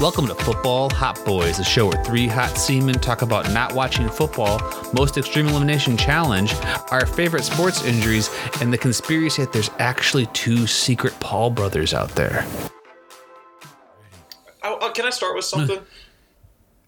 Welcome to Football Hot Boys, a show where three hot seamen talk about not watching football, most extreme elimination challenge, our favorite sports injuries, and the conspiracy that there's actually two secret Paul brothers out there. Oh, oh, can I start with something?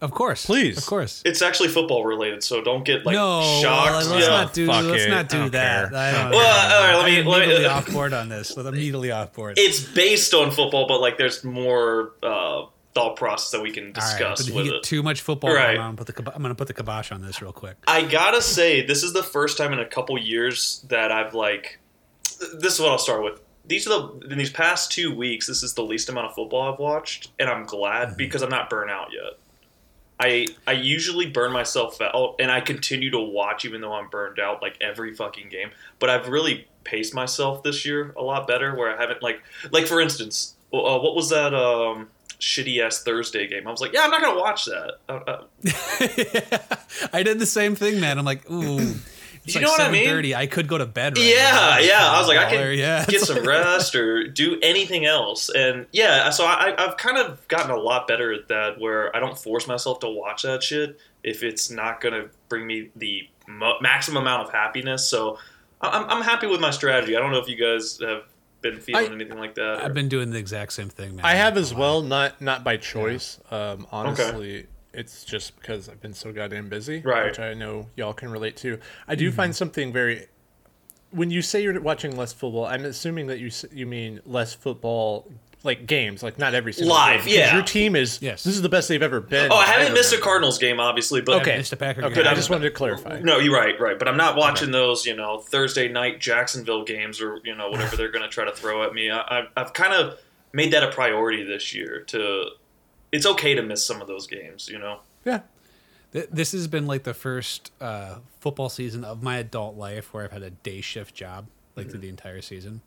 Of course, Please. of course. it's actually football related, so don't get like no, shocked. let's yeah. not do. fuck Let's it. not do I don't that. I don't Well, care. all right, let me- I'm let me- immediately off board on this. Let me immediately off board. it's based on football, but like there's more uh, thought process that we can All right, discuss but you get it. too much football, Right. I'm, gonna put the I'm gonna put the kibosh on this real quick. I gotta say, this is the first time in a couple years that I've like. This is what I'll start with. These are the in these past two weeks. This is the least amount of football I've watched, and I'm glad Mm-hmm. because I'm not burnt out yet. I I usually burn myself out, and I continue to watch even though I'm burned out like every fucking game. But I've really paced myself this year a lot better, where I haven't like like for instance, uh, what was that um, shitty ass Thursday game? I was like, yeah, I'm not gonna watch that. Uh, uh, I did the same thing, man. I'm like, ooh. It's You like know what I mean? 7:30. I could go to bed. Right Yeah, now. yeah. I was like, I can yeah, get some rest or do anything else. And yeah, so I, I've kind of gotten a lot better at that, where I don't force myself to watch that shit if it's not going to bring me the maximum amount of happiness. So I'm, I'm happy with my strategy. I don't know if you guys have been feeling I- anything like that. or- I've been doing the exact same thing, man. I have as well, not not by choice. Um, honestly, Okay. it's just because I've been so goddamn busy, Right. Which I know y'all can relate to. I do find something very. When you say you're watching less football, I'm assuming that you you mean less football, like games, like not every single Live, game, 'cause yeah. Your team is Yes. This is the best they've ever been. oh, I haven't ever missed a. Cardinals game, obviously, but Okay. missed a Packer Okay, game. I just wanted to clarify. No, you're right, right. But I'm not watching those, you know, Thursday night Jacksonville games or you know whatever they're going to try to throw at me. I, I, I've kind of made that a priority this year. To it's okay to miss some of those games, you know. Yeah, Th- This has been like the first uh, football season of my adult life where I've had a day shift job like through the entire season,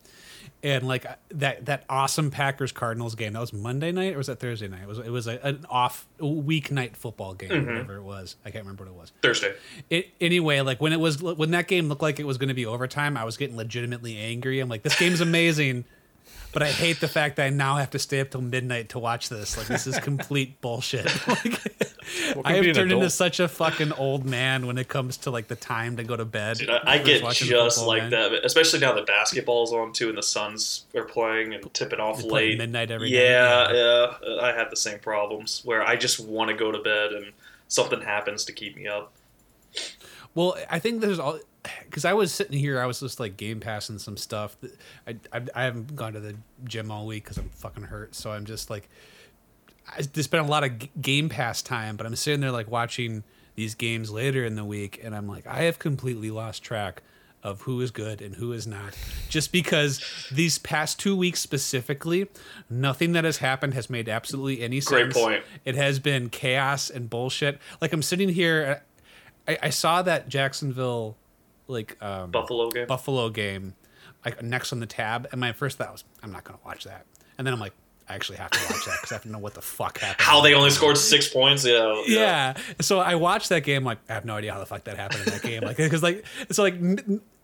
and like that that awesome Packers Cardinals game that was Monday night or was that Thursday night? It was it was a, an off weeknight football game, mm-hmm. whatever it was. I can't remember what it was. Thursday. It, anyway, like when it was when that game looked like it was going to be overtime, I was getting legitimately angry. I'm like, this game's amazing, but I hate the fact that I now have to stay up till midnight to watch this. Like this is complete bullshit. like, I have an turned into such a fucking old man when it comes to like the time to go to bed. Dude, I, I get just football, like man. that, especially now the basketball's on too, and the Suns are playing and tipping off They play late. midnight every yeah, night. yeah. uh, I have the same problems where I just want to go to bed and something happens to keep me up. Well, I think there's all because I was sitting here, I was just like game passing some stuff. I, I I haven't gone to the gym all week because I'm fucking hurt, so I'm just like I just spent a lot of g- game pass time, but I'm sitting there like watching these games later in the week, and I'm like I have completely lost track of who is good and who is not, just because these past two weeks specifically, nothing that has happened has made absolutely any Great sense. point. It has been chaos and bullshit. Like I'm sitting here, I, I saw that Jacksonville, like um, Buffalo game. Buffalo game, like next on the tab, and my first thought was, I'm not gonna watch that. And then I'm like, I actually have to watch that because I have to know what the fuck happened. How they only scored six points? Yeah, Yeah. So I watched that game. Like I have no idea how the fuck that happened in that game. Like because like it's like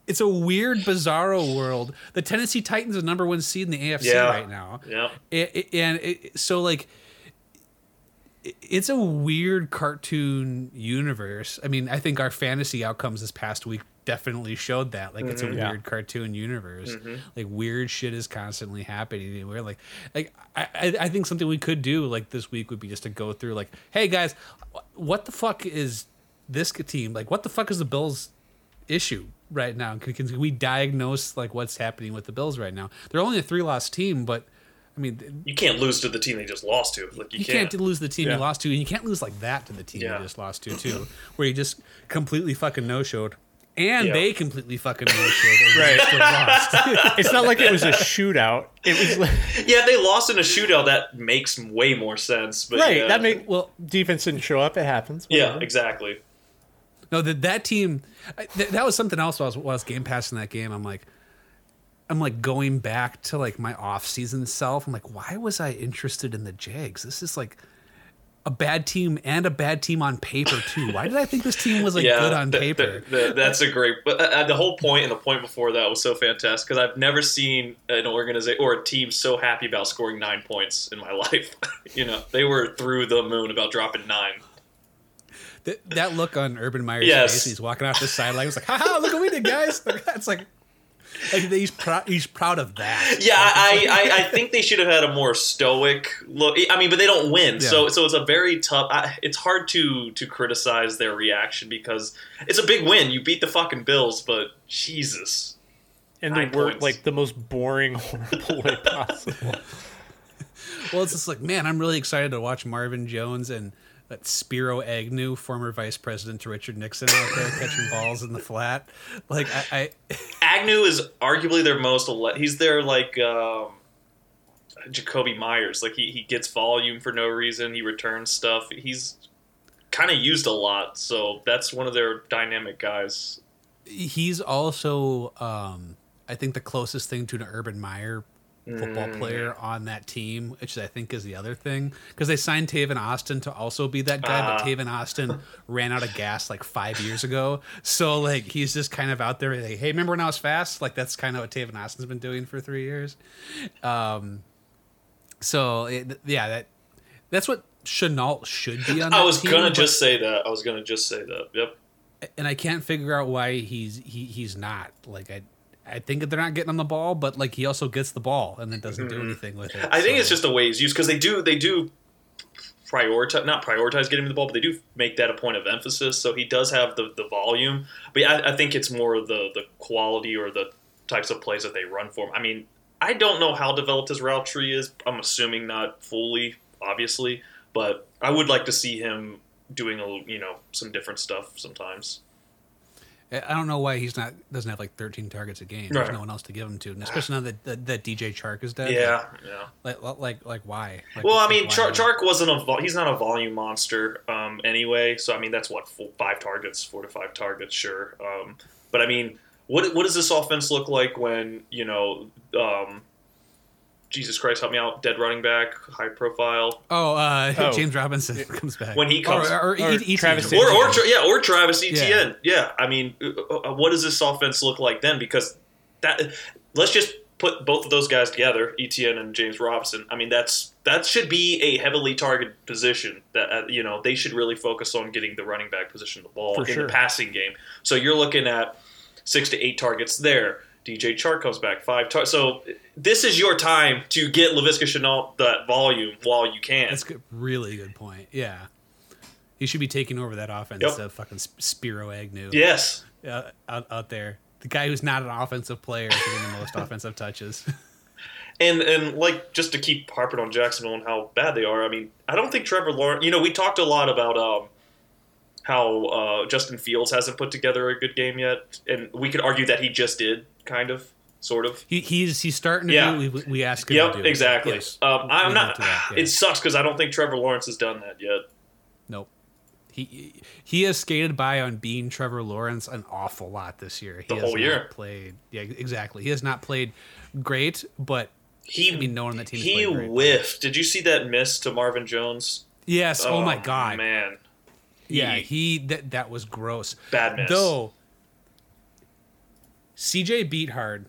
it's a weird bizarro world. The Tennessee Titans are number one seed in the AFC Yeah. right now. Yeah. It, it- and it, so like it's a weird cartoon universe. I mean, I think our fantasy outcomes this past week definitely showed that. Like, it's a Yeah. weird cartoon universe. Mm-hmm. Like, weird shit is constantly happening. And we're like, like I, I I think something we could do like this week would be just to go through like, hey guys, what the fuck is this team? Like, what the fuck is the Bills issue right now? Can, can we diagnose like what's happening with the Bills right now? They're only a three loss team, but I mean, You can't lose to the team they just lost to. Like you, you can't. can't lose the team Yeah. you lost to, and you can't lose like that to the team Yeah. you just lost to too, where you just completely fucking no showed, and Yeah. they completely fucking no showed, Right. Lost. it's not like it was a shootout. It was like, Yeah, they lost in a shootout. That makes way more sense. But right. yeah. That make well, defense didn't show up. It happens. Yeah, exactly. no, that that team, I- th- that was something else. While I was, while I was game passing that game, I'm like, I'm like going back to like my off season self. I'm like, why was I interested in the Jags? This is like, a bad team and a bad team on paper too. Why did I think this team was like good on th- paper? th- th- that's a great. But uh, the whole point and the point before that was so fantastic because I've never seen an organization or a team so happy about scoring nine points in my life. you know, they were through the moon about dropping nine. Th- that look on Urban Meyer's Yes. face, he's walking off the sideline. was like, "Haha, look what we did, guys!" It's like he's proud. He's proud of that. Yeah, I, I, I think they should have had a more stoic look. I mean, but they don't win, so Yeah. so it's a very tough. I, it's hard to to criticize their reaction because it's a big win. You beat the fucking Bills, but Jesus, And they Nine were points. like the most boring, horrible way possible. Well, it's just like, man, I'm really excited to watch Marvin Jones and that Spiro Agnew, former vice president to Richard Nixon, out there catching balls in the flat. Like, I, I Agnew is arguably their most. ele- He's their like um, Jakobi Meyers. Like he he gets volume for no reason. He returns stuff. He's kind of used a lot, so that's one of their dynamic guys. he's also, um, I think, the closest thing to an Urban Meyer football Mm. player on that team, which I think is the other thing. Because they signed Tavon Austin to also be that guy, but Ah. Tavon Austin ran out of gas like five years ago. So, like, he's just kind of out there, like, hey, remember when I was fast? Like, that's kind of what Tavon Austin's been doing for three years. Um, so, it, yeah, that that's what Shenault should be on I was team, gonna but- just say that. I was gonna just say that. Yep. and I can't figure out why he's he, he's not like I I think they're not getting on the ball, but like he also gets the ball and then doesn't do anything with it. Mm-hmm. I think so- it's just the way he's used because they do they do prioritize not prioritize getting him the ball, but they do make that a point of emphasis. So he does have the, the volume, but I, I think it's more the the quality or the types of plays that they run for him. I mean, I don't know how developed his route tree is. I'm assuming not fully, obviously, but I would like to see him doing a you know some different stuff sometimes. I don't know why he's not doesn't have like 13 targets a game. There's Right. no one else to give him to, and especially now that that, that DJ Chark is dead. Yeah, yeah. Like like like why? Like, Well, I mean, Char- Chark wasn't a vol- he's not a volume monster um, anyway. So I mean, that's what four, five targets, four to five targets, sure. Um, but I mean, what what does this offense look like when you know? Um, Jesus Christ, help me out! Dead running back, high profile, Oh, uh, Oh. James Robinson comes back When he comes- or, or, or E- Travis Etienne. or or Tra- yeah, or Travis Etienne. Yeah. Yeah, I mean, uh, uh, what does this offense look like then? Because that let's just put both of those guys together, Etienne and James Robinson. I mean, that's that should be a heavily targeted position. That uh, you know they should really focus on getting the running back position the ball For in sure. the passing game. So you're looking at six to eight targets there. DJ Chark comes back five. Tar- so this is your time to get Laviska Shenault that volume while you can. That's a really good point. Yeah, he should be taking over that offense Yep. of fucking Spiro Agnew. yes. uh, out, out there. The guy who's not an offensive player getting the most offensive touches. And and like just to keep harping on Jacksonville and how bad they are. I mean, I don't think Trevor Lawrence. You know, we talked a lot about um, how uh, Justin Fields hasn't put together a good game yet, and we could argue that he just did, kind of, sort of. He, he's he's starting to Yeah. do. We, we ask him Yep, to do. exactly. Yes. Um, I'm not. that, yeah. It sucks because I don't think Trevor Lawrence has done that yet. Nope. He he has skated by on being Trevor Lawrence an awful lot this year. He The has whole year. played. Yeah, exactly. He has not played great, but He I mean, no one on that team he whiffed. Did you see that miss to Marvin Jones? yes. Oh, my god. man! Yeah, He- he that that was gross. Bad miss. Though CJ Beathard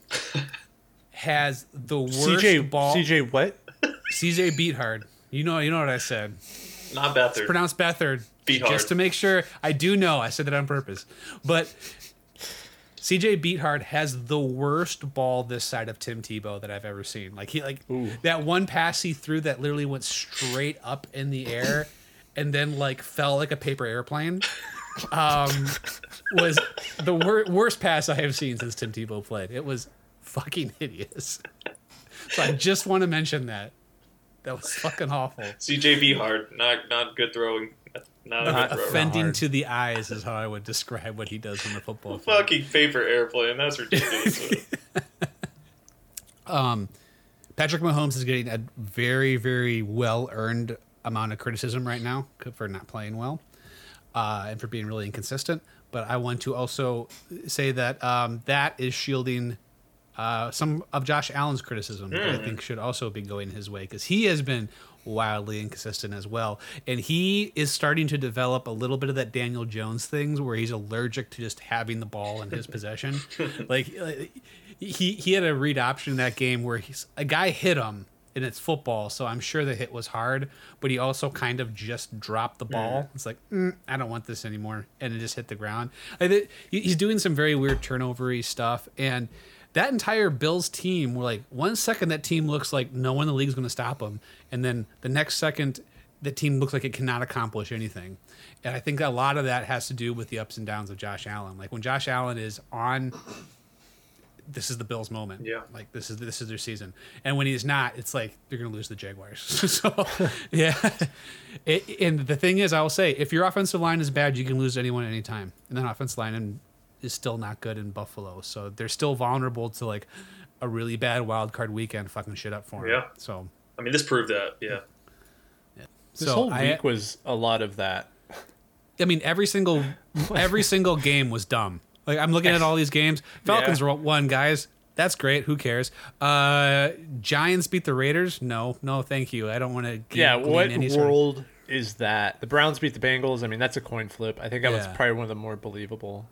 has the worst CJ ball. CJ what? CJ Beathard. You know, you know what I said. Not Beathard. Pronounced Beathard. Beathard. Just to make sure, I do know. I said that on purpose. But CJ Beathard has the worst ball this side of Tim Tebow that I've ever seen. Like he like that one pass he threw that literally went straight up in the air and then like fell like a paper airplane. Um, was the wor- worst pass I have seen since Tim Tebow played. It was fucking hideous. So I just want to mention that. That was fucking awful. CJ hard. Not not good throwing. Not a Not good offending hard. to the eyes is how I would describe what he does in the football field. Fucking paper airplane. That's ridiculous. Patrick Mahomes is getting a very, very well earned amount of criticism right now for not playing well uh, and for being really inconsistent. But I want to also say that um, that is shielding uh, some of Josh Allen's criticism that I Hmm. think should also be going his way because he has been wildly inconsistent as well, and he is starting to develop a little bit of that Daniel Jones things where he's allergic to just having the ball in his possession. Like he he had a read option in that game where he's a guy hit him. And it's football, so I'm sure the hit was hard, but he also kind of just dropped the ball. It's like, mm, I don't want this anymore, and it just hit the ground. I thi- he- he's doing some very weird turnovery stuff, and that entire Bills team were like one second that team looks like no one in the league is going to stop them, and then the next second the team looks like it cannot accomplish anything. And I think a lot of that has to do with the ups and downs of Josh Allen. Like when Josh Allen is on, this is the Bills' moment. Yeah. like this is this is their season. And when he's not, it's like they're going to lose the Jaguars. so yeah. It, and the thing is, I will say, if your offensive line is bad, you can lose anyone anytime. And that offensive line in- is still not good in Buffalo, so they're still vulnerable to like a really bad wild card weekend fucking shit up for them. Yeah. So I mean, this proved that. Yeah. This so whole I- week was a lot of that. I mean, every single every single game was dumb. Like I'm looking at all these games. Falcons Yeah. won, guys. That's great. Who cares? Uh, Giants beat the Raiders. No, no, thank you. I don't want to. Yeah, what world is that? The Browns beat the Bengals. I mean, that's a coin flip. I think that was probably one of the more believable.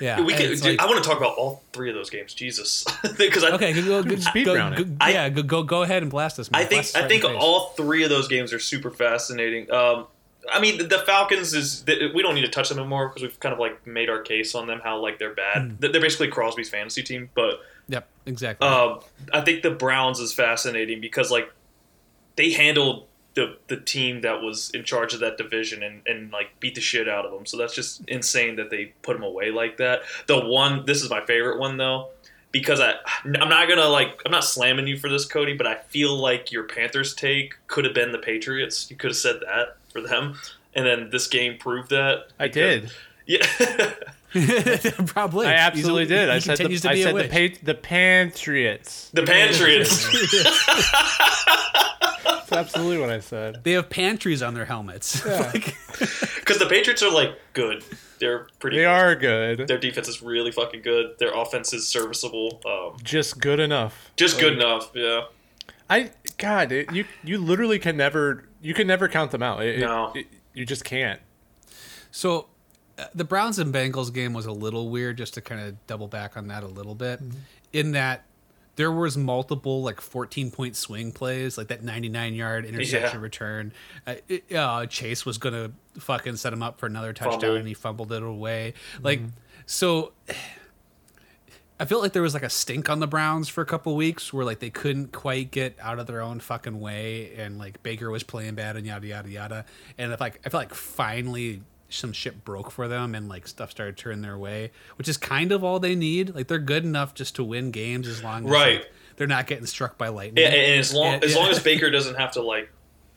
Yeah, we can, it's dude, like- I want to talk about all three of those games. Jesus, because I, okay, go, go, Speed go, round go, it. I- yeah, go, go go ahead and blast us. man. I think I think in the face. all three of those games are super fascinating. Um, I mean, the Falcons is we don't need to touch them anymore because we've kind of like made our case on them how like they're bad. They're basically Crosby's fantasy team, but Yep, exactly. um, I think the Browns is fascinating because like they handled the the team that was in charge of that division and, and like beat the shit out of them. So that's just insane that they put them away like that. The one this is my favorite one though because I I'm not gonna like I'm not slamming you for this Cody, but I feel like your Panthers take could have been the Patriots. You could have said that for them. And then this game proved that. I did. Yeah. Probably. I He's absolutely did. he I said the, continues I said the, witch. pa- the Patriots. the Patriots. That's absolutely what I said. They have pantries on their helmets. Yeah. Like- Because the Patriots are like good. They're pretty They good. are good. Their defense is really fucking good. Their offense is serviceable. Um, Just good enough. just good enough. Yeah. I God, it, you you literally can never you can never count them out. It- it- No. it- you just can't. So uh, the Browns and Bengals game was a little weird just to kind of double back on that a little bit in that there was multiple like 14 point swing plays like that 99 yard interception Yeah. return uh, it- uh, chase was gonna fucking set him up for another touchdown Fumble. and he fumbled it away like so I feel like there was like a stink on the Browns for a couple weeks where like they couldn't quite get out of their own fucking way and like Baker was playing bad and yada yada yada. And if like I feel like finally some shit broke for them and like stuff started turning their way, which is kind of all they need. Like they're good enough just to win games as long as Right. like, they're not getting struck by lightning. Yeah, and and as long Yeah, as yeah. long as Baker doesn't have to like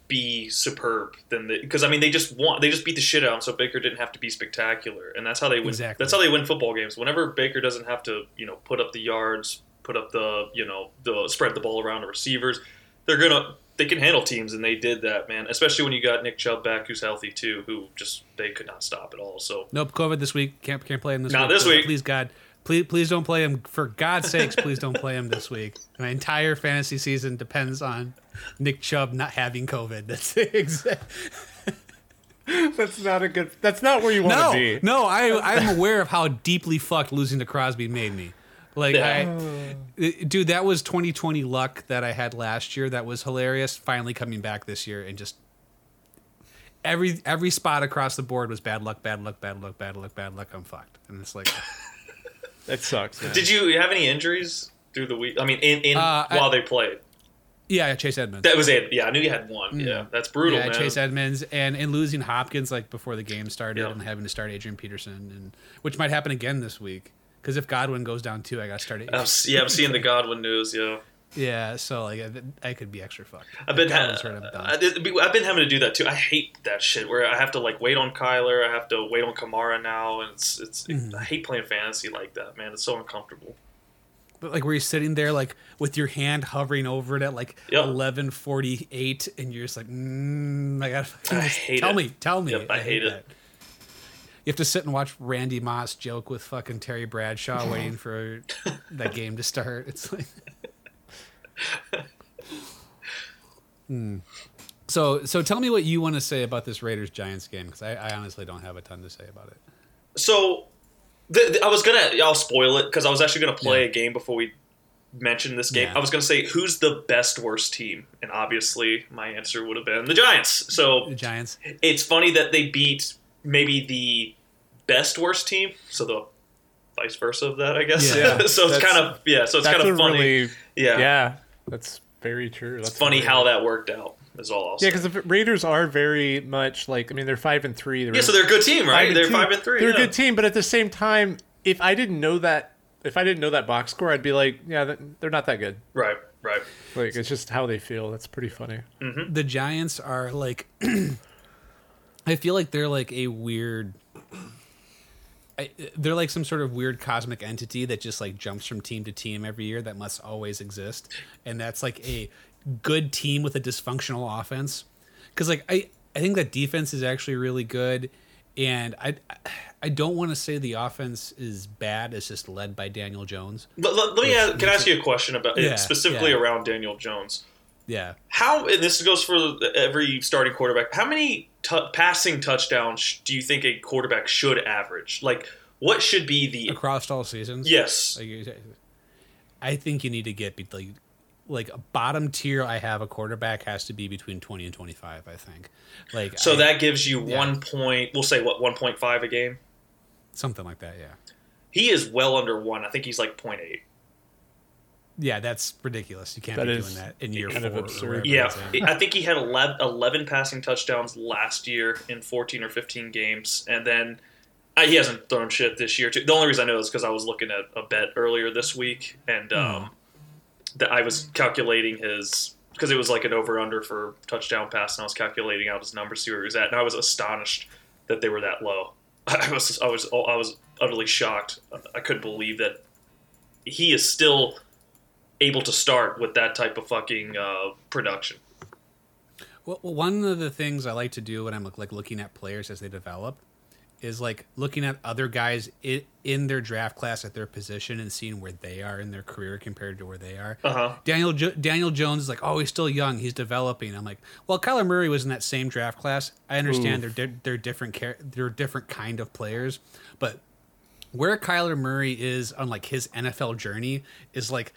be superb, then because I mean they just want they just beat the shit out, of him, so Baker didn't have to be spectacular, and that's how they win. Exactly. That's how they win football games. Whenever Baker doesn't have to, you know, put up the yards, put up the, you know, the spread the ball around the receivers, they're gonna they can handle teams, and they did that, man. Especially when you got Nick Chubb back, who's healthy too, who just they could not stop at all. So Nope, COVID this week. Can't can't play him this Not week. this week. Please God. Please please don't play him. For God's sakes, please don't play him this week. My entire fantasy season depends on Nick Chubb not having COVID. That's exact. That's not a good. That's not where you want to No, be. no, I I'm aware of how deeply fucked losing to Crosby made me. Like I, dude, that was 2020 luck that I had last year. That was hilarious. Finally coming back this year and just every every spot across the board was bad luck, bad luck, bad luck, bad luck, bad luck. I'm fucked. And it's like, That sucks. Man. did you have any injuries through the week? I mean, in, in Uh, I- while they played. yeah, Chase Edmonds. That was it. Yeah, I knew you had one. Yeah, that's brutal, Mm. yeah, man. Chase Edmonds, and and losing Hopkins like before the game started, Yeah. and having to start Adrian Peterson, and which might happen again this week. Because if Godwin goes down too, I got to start Adrian. Yeah, I'm seeing the Godwin news. Yeah, Yeah, so like I, I could be extra fucked. I've been ha- Godwin's hurt, I'm done. I did- I've been having to do that too. I hate that shit where I have to like wait on Kyler. I have to wait on Kamara now, and it's it's. Mm-hmm. I hate playing fantasy like that, man. It's so uncomfortable. But like where you're sitting there like with your hand hovering over it at like Yep. eleven forty eight, and you're just like, mm, I gotta I hate it. tell it. me, tell me. Yep, I hate it. you have to sit and watch Randy Moss joke with fucking Terry Bradshaw waiting for that game to start. It's like. Hmm. So, so tell me what you want to say about this Raiders Giants game because I, I honestly don't have a ton to say about it. So, th- th- I was gonna. I'll spoil it because I was actually gonna play Yeah. a game before we mentioned this game. Yeah. I was gonna say who's the best worst team, and obviously my answer would have been the Giants. So The Giants. it's funny that they beat maybe the best worst team. So the vice versa of that, I guess. Yeah. so it's kind of yeah. So it's kind of funny. really yeah. yeah. That's very true. It's That's funny how that worked out. Is all I'll Yeah, because the Raiders are very much like I mean they're five and three. They're yeah, so they're a good team, right? and They're two. five and three. They're yeah. a good team, but at the same time, if I didn't know that, if I didn't know that box score, I'd be like, yeah, they're not that good. Right, right. Like it's just how they feel. That's pretty funny. Mm-hmm. the Giants are like I feel like they're like a weird I, they're like some sort of weird cosmic entity that just like jumps from team to team every year that must always exist and that's like a good team with a dysfunctional offense cuz like I I think that defense is actually really good and I I don't want to say the offense is bad it's just led by Daniel Jones. Let, let- let me ask, can I ask you a question about Yeah, specifically yeah. around Daniel Jones? Yeah. How and this goes for every starting quarterback. How many t- passing touchdowns do you think a quarterback should average? Like, what should be the Across all seasons. yes? Like, I think you need to get like like a bottom tier. I have a quarterback has to be between twenty and twenty five. I think like So I- that gives you yeah. one point. We'll say what one point five a game. something like that. Yeah, He is well under one. I think he's like 0.8. yeah, that's ridiculous. You can't That be doing that in year kind four. of absurd. Yeah. I think he had 11, 11 passing touchdowns last year in 14 or 15 games. And then uh, he hasn't thrown shit this year, too. The only reason I know is because I was looking at a bet earlier this week and um, that I was calculating his. Because it was like an over under for touchdown pass, and I was calculating out his numbers, see where he was at, and I was astonished that they were that low. I was, I was, I was utterly shocked. I couldn't believe that he is still able to start with that type of fucking uh, production. Well, well, one of the things I like to do when I'm like looking at players as they develop is like looking at other guys in, in their draft class at their position and seeing where they are in their career compared to where they are. Uh-huh. Daniel jo- Daniel Jones is like, oh, he's still young, he's developing. I'm like, well, Kyler Murray was in that same draft class. I understand they're di- they're different char- they're different kind of players, but where Kyler Murray is on like his NFL journey is like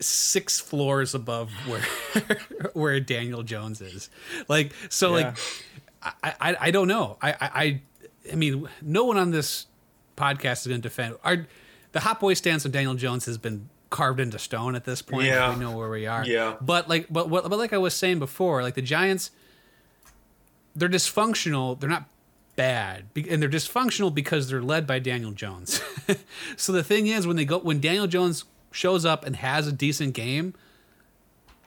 six floors above where where Daniel Jones is. Like so Yeah. like I, I I don't know. I, I I mean no one on this podcast is gonna defend our the hot boy stance on Daniel Jones has been carved into stone at this point. Yeah. We know where we are. Yeah. But like but what but like I was saying before, like the Giants they're dysfunctional. They're not bad, and they're dysfunctional because they're led by Daniel Jones. so the thing is, when they go, when Daniel Jones shows up and has a decent game,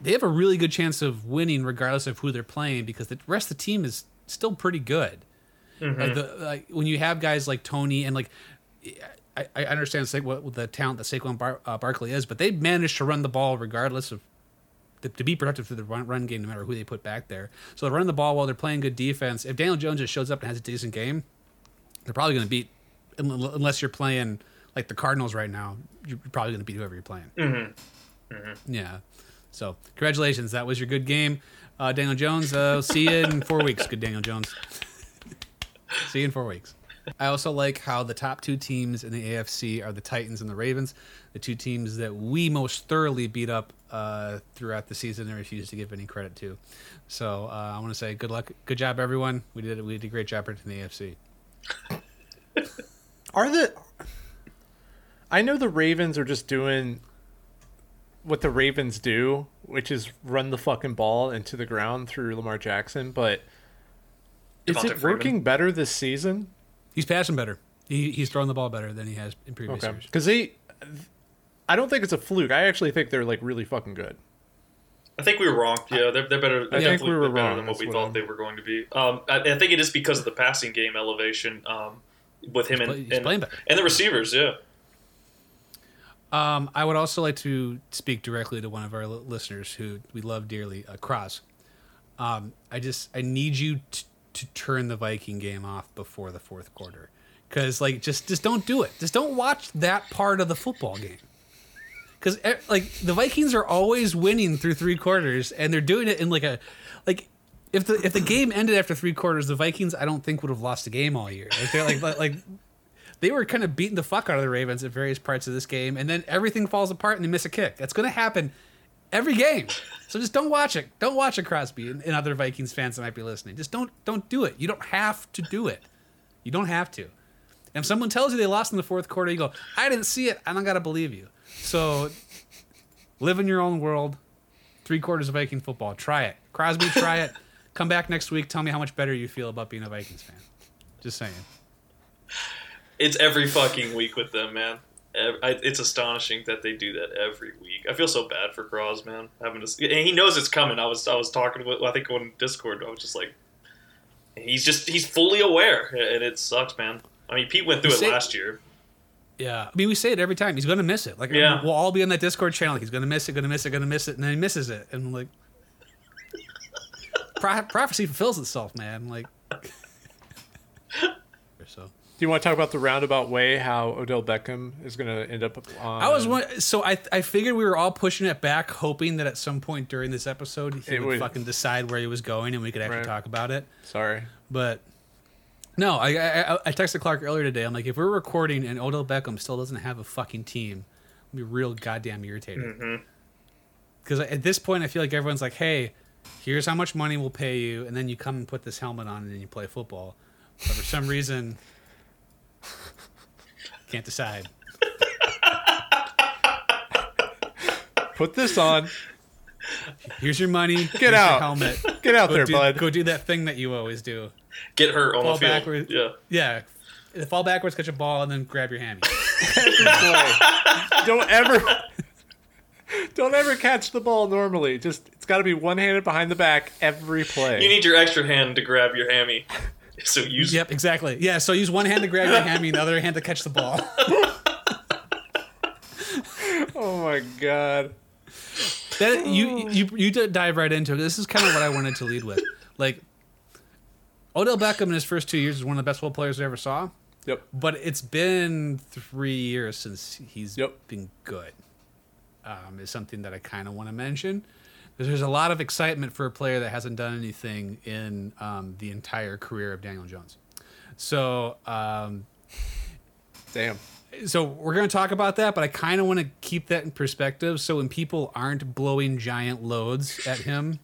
they have a really good chance of winning, regardless of who they're playing, because the rest of the team is still pretty good. Like, the, like when you have guys like Tony and like. I, I understand Sa- what the talent that Saquon Bar- uh, Barkley is, but they managed to run the ball regardless of to, to be productive through the run, run game, no matter who they put back there. So they run the ball while they're playing good defense. If Daniel Jones just shows up and has a decent game, they're probably going to beat, unless you're playing like the Cardinals right now. You're probably going to beat whoever you're playing. Mm-hmm. Yeah. So congratulations, that was your good game, uh, Daniel Jones. Uh, see you in four weeks. Good Daniel Jones. see you in four weeks. I also like how the top two teams in the AFC are the Titans and the Ravens, the two teams that we most thoroughly beat up uh, throughout the season and refuse to give any credit to. So uh, I want to say good luck, good job, everyone. We did we did a great job in the AFC. Are the I know the Ravens are just doing what the Ravens do, which is run the fucking ball into the ground through Lamar Jackson, but is Devonta it Freeman. working better this season? He's passing better. He, he's throwing the ball better than he has in previous Okay. years. Because they I don't think it's a fluke. I actually think they're like really fucking good. I think we were wrong. Yeah, they're, they're better. They're I think definitely we were better wrong. than what That's we what thought I'm- they were going to be. Um, I, I think it is because of the passing game elevation um, with him He's and, play- he's and, playing better. and the receivers. Yeah, Um, I would also like to speak directly to one of our listeners who we love dearly, uh, Cross. Um, I just I need you t- to turn the Viking game off before the fourth quarter because like just just don't do it. Just don't watch that part of the football game. Because like the Vikings are always winning through three quarters, and they're doing it in like a like if the if the game ended after three quarters, the Vikings I don't think would have lost a game all year. Like they're like like they were kind of beating the fuck out of the Ravens at various parts of this game, and then everything falls apart and they miss a kick. That's going to happen every game. So just don't watch it. Don't watch it, Crosby and, and other Vikings fans that might be listening. Just don't don't do it. You don't have to do it. You don't have to. And if someone tells you they lost in the fourth quarter, you go, I didn't see it. I don't got to believe you. So live in your own world. Three quarters of Viking football. Try it. Crosby, try it. Come back next week. Tell me how much better you feel about being a Vikings fan. Just saying. It's every fucking week with them, man. It's astonishing that they do that every week. I feel so bad for Cross, man. Having to, and he knows it's coming. I was I was talking with I think on Discord. I was just like, he's just he's fully aware, and it sucks, man. I mean, Pete went through it last year. Yeah, I mean, we say it every time. He's going to miss it. Like, yeah. we'll all be on that Discord channel. He's going to miss it, going to miss it, going to miss it, and then he misses it, and like, prophecy fulfills itself, man. Like, so you want to talk about the roundabout way how Odell Beckham is going to end up on? I was one, so I I figured we were all pushing it back, hoping that at some point during this episode he would, would, fucking decide where he was going and we could actually right. talk about it. Sorry, but no, I, I I texted Clark earlier today. I'm like, if we're recording and Odell Beckham still doesn't have a fucking team, I'll be real goddamn irritated. Because mm-hmm. at this point, I feel like everyone's like, hey, here's how much money we'll pay you, and then you come and put this helmet on and then you play football. But for some reason can't decide. Put this on. Here's your money. Get Here's out. helmet. Get out go there, do, bud. Go do that thing that you always do. Get hurt on fall the field. Backwards. Yeah. Yeah. Fall backwards, catch a ball, and then grab your hammy. don't ever, don't ever catch the ball normally. Just it's got to be one handed behind the back every play. You need your extra hand to grab your hammy. So use. Yep, exactly. Yeah, so use one hand to grab your hammy, and the other hand to catch the ball. oh my god. That you you you dive right into it. This is kind of what I wanted to lead with. Like Odell Beckham in his first two years is one of the best football players I ever saw. Yep. But it's been three years since he's yep. been good. Um, is something that I kind of want to mention because there's a lot of excitement for a player that hasn't done anything in um, the entire career of Daniel Jones. So, um, damn. So we're going to talk about that, but I kind of want to keep that in perspective. So when people aren't blowing giant loads at him,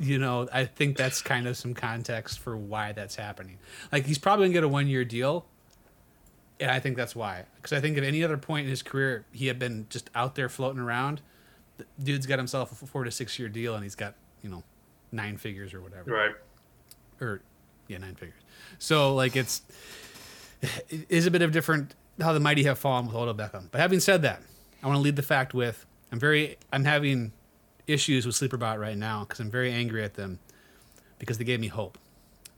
you know, I think that's kind of some context for why that's happening. Like he's probably going to get a one year deal. And I think that's why. Because I think at any other point in his career, he had been just out there floating around dude's got himself a four to six year deal and he's got you know nine figures or whatever. Right. Or yeah nine figures. So like it's it is a bit of different how the mighty have fallen with Odell Beckham. But having said that I want to lead the fact with I'm very I'm having issues with Sleeperbot right now because I'm very angry at them because they gave me hope.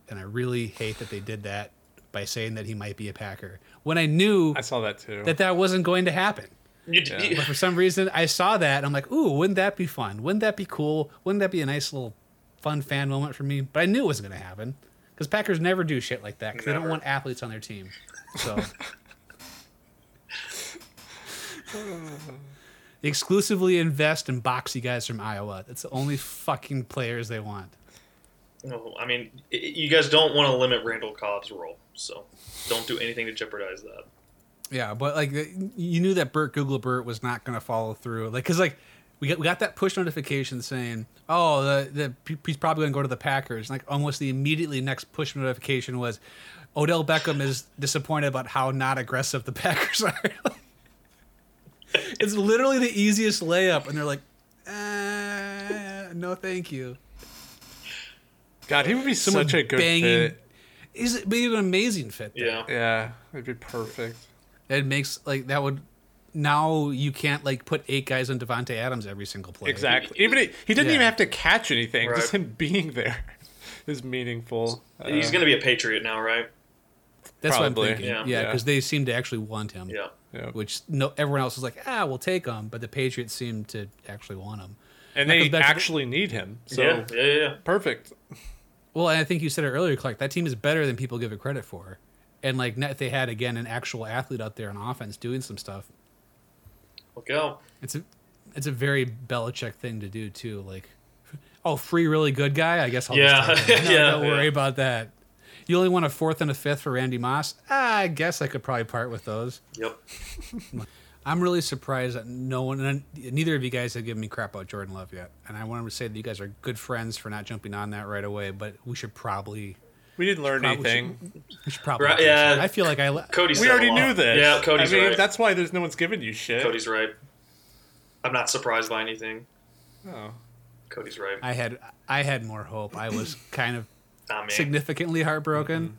And I really hate that they did that by saying that he might be a Packer when I knew I saw that too. that that wasn't going to happen yeah. But for some reason, I saw that and I'm like, ooh, wouldn't that be fun? Wouldn't that be cool? Wouldn't that be a nice little fun fan moment for me? But I knew it wasn't going to happen because Packers never do shit like that because they don't want athletes on their team. So. they exclusively invest in boxy guys from Iowa. That's the only fucking players they want. No, I mean, you guys don't want to limit Randall Cobb's role, so don't do anything to jeopardize that. Yeah, but like you knew that Burt Googlebert was not going to follow through. Like, cause like we got we got that push notification saying, oh, the the he's probably going to go to the Packers. Like almost the immediately next push notification was, Odell Beckham is disappointed about how not aggressive the Packers are. it's literally the easiest layup, and they're like, uh, no, thank you. God, he would be Someone such a good banging, fit. He's be an amazing fit. There. Yeah, yeah, it'd be perfect. It makes like that would now you can't like put eight guys on Davante Adams every single play. Exactly. Even he, he didn't yeah. even have to catch anything. Right. Just him being there is meaningful. He's uh, going to be a Patriot now, right? That's Probably. what I'm thinking. Yeah, because yeah, they seem to actually want him. Yeah. yeah. Which no, everyone else is like, ah, we'll take him, but the Patriots seem to actually want him. And they actually to, need him. So yeah, yeah, yeah. Perfect. Well, I think you said it earlier, Clark. That team is better than people give it credit for and like net they had again an actual athlete out there on offense doing some stuff. Look out. It's a it's a very Belichick thing to do too. Like, oh, free really good guy. I guess I'll Yeah, just. No, yeah, don't worry yeah. about that. You only want a fourth and a fifth for Randy Moss. I guess I could probably part with those. Yep. I'm really surprised that no one, neither of you guys have given me crap about Jordan Love yet. And I want to say that you guys are good friends for not jumping on that right away. But we should probably, We didn't learn probably anything. we should probably. Right, yeah. something. I feel like I. le- Cody. We already knew this. Yeah, Cody's I mean, right. that's why there's no one's giving you shit. Cody's right. I'm not surprised by anything. Oh. Cody's right. I had I had more hope. I was kind of Not significantly heartbroken Mm-hmm.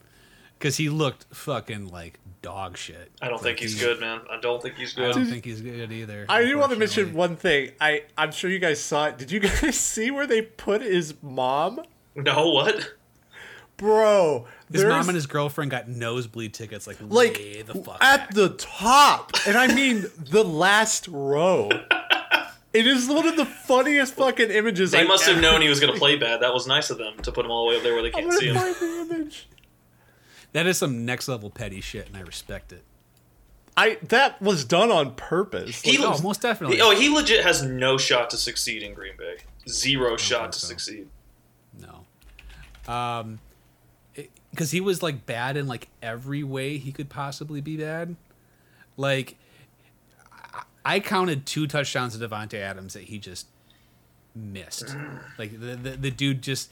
because he looked fucking like dog shit. I don't Like, think he's he- good, man. I don't think he's good. I don't think he's good either. I do want to mention one thing. I I'm sure you guys saw it. Did you guys see where they put his mom? No, what? Bro, His there's mom and his girlfriend got nosebleed tickets, like, like way the fuck at back. the top, and I mean the last row. It is one of the funniest fucking images. They I've must have known he was going to play bad. That was nice of them to put him all the way up there where they can't see gonna him. find the image. That is some next level petty shit, and I respect it. I that was done on purpose. He oh, most definitely. He, oh, he legit has no shot to succeed in Green Bay. Zero shot to so. succeed. No. Um, because he was like bad in like every way he could possibly be bad. Like, I- counted two touchdowns to Davante Adams that he just missed. like the, the the dude just.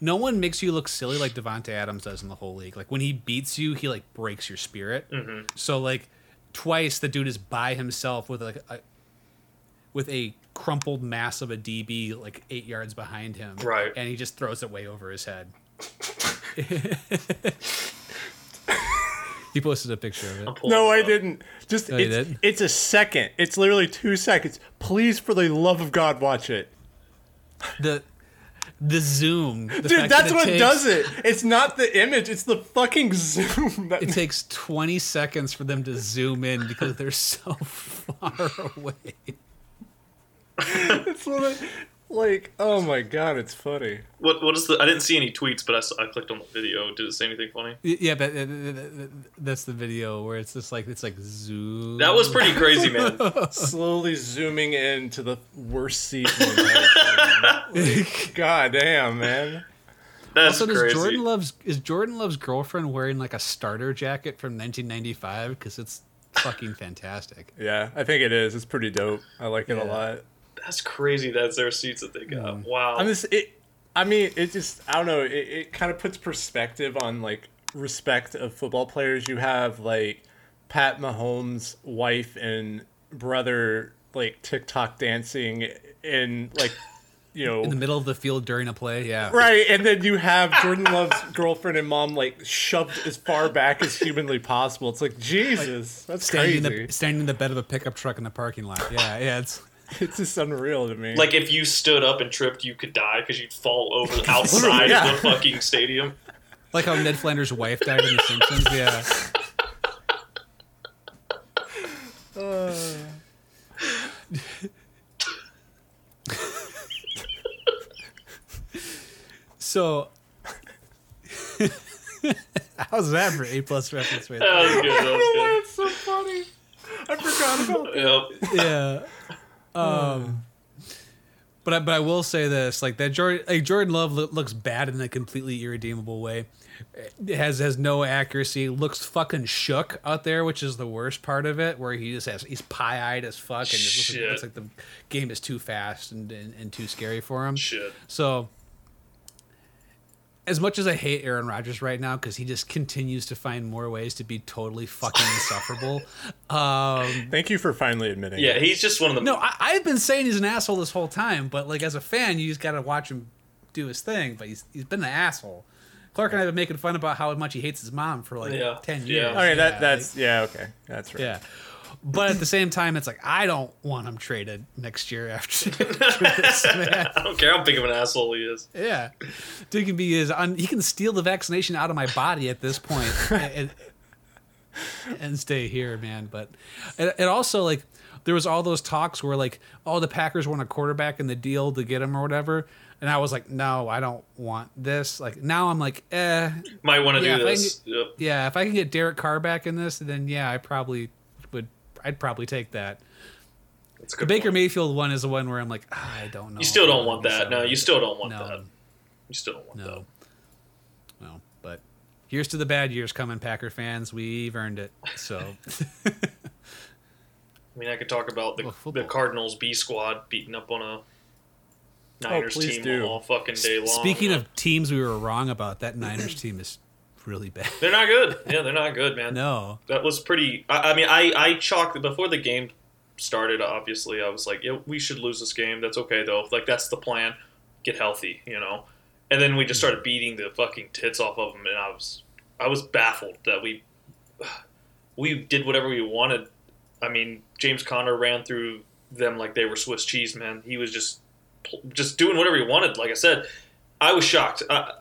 No one makes you look silly like Davante Adams does in the whole league. Like when he beats you, he like breaks your spirit. Mm-hmm. So like twice the dude is by himself with like a with a crumpled mass of a DB like eight yards behind him. Right. And he just throws it way over his head. He posted a picture of it. No, I didn't. Just you it's, did? it's a second. It's literally two seconds. Please, for the love of God, watch it. The the zoom. The Dude, fact that's that what takes, does it. It's not the image, it's the fucking zoom. That, It takes 20 seconds for them to zoom in because they're so far away. it's what I- like, oh my god, it's funny. What what is the? I didn't see any tweets, but I, saw, I clicked on the video. Did it say anything funny? Yeah, but uh, that's the video where it's just like it's like zoom. That was pretty crazy, man. Slowly zooming into the worst seat in the entire thing. Like, God damn, man. That's Also, does crazy. Jordan Love's is Jordan Love's girlfriend wearing like a starter jacket from 1995? Because it's fucking fantastic. Yeah, I think it is. It's pretty dope. I like it a lot. That's crazy. That's their seats that they got. Mm. Wow. I'm just it. I mean, it just I don't know. It, it kind of puts perspective on like respect of football players. You have like Pat Mahomes' wife and brother like TikTok dancing in like you know In the middle of the field during a play, yeah. right, and then you have Jordan Love's girlfriend and mom like shoved as far back as humanly possible. It's like Jesus, that's Standing in, crazy. the, standing in the bed of a pickup truck in the parking lot. Yeah, yeah. It's It's just unreal to me. like if you stood up and tripped, you could die because you'd fall over outside yeah. of the fucking stadium. like how Ned Flanders' wife died in The Simpsons. Yeah. So, how's that for A plus reference right That there? was good. That was good. it's so funny. I forgot about that. Yep. yeah. Um, but I, but I will say this: like that Jordan, like Jordan Love lo- looks bad in a completely irredeemable way. It has has no accuracy. Looks fucking shook out there, which is the worst part of it. Where he just has he's pie eyed as fuck, and just looks, like, looks like the game is too fast and, and, and too scary for him. Shit. So, as much as I hate Aaron Rodgers right now because he just continues to find more ways to be totally fucking insufferable. Um, Thank you for finally admitting. Yeah, it. he's just one of the. no, I, I've been saying he's an asshole this whole time, but like as a fan, you just got to watch him do his thing. But he's he's been an asshole. Clark and I have been making fun about how much he hates his mom for like Yeah. ten Yeah. years. Okay, that Yeah, that's yeah. Okay, that's right. yeah. But at the same time, it's like I don't want him traded next year after, this, man. I don't care how big of an asshole he is. Yeah, dude can be his. He can steal the vaccination out of my body at this point and, and stay here, man. But it, it also like there was all those talks where like, oh, the Packers want a quarterback in the deal to get him or whatever, and I was like, no, I don't want this. Like now I'm like, eh, Might want to Yeah, do this. Yep. yeah, if I can get Derek Carr back in this, then yeah, I probably. I'd probably take that. That's a The Baker point. Mayfield one is the one where I'm like, ah, I don't know. You still don't want that. No, you still don't want No. that. You still don't want that. No. No. But here's to the bad years coming, Packer fans. We've earned it. So I mean, I could talk about the, Well, the. Cardinals B squad beating up on a Niners please team do. all fucking day long. speaking of teams we were wrong about, that Niners team is really bad. they're not good. Yeah, they're not good, man. No. That was pretty. I, I mean, I I chalked before the game started. Obviously, I was like, yeah, we should lose this game. That's okay though. Like that's the plan. Get healthy, you know. And then we just started beating the fucking tits off of them, and I was I was baffled that we we did whatever we wanted. I mean, James Conner ran through them like they were Swiss cheese, man. He was just just doing whatever he wanted. Like I said, I was shocked. I,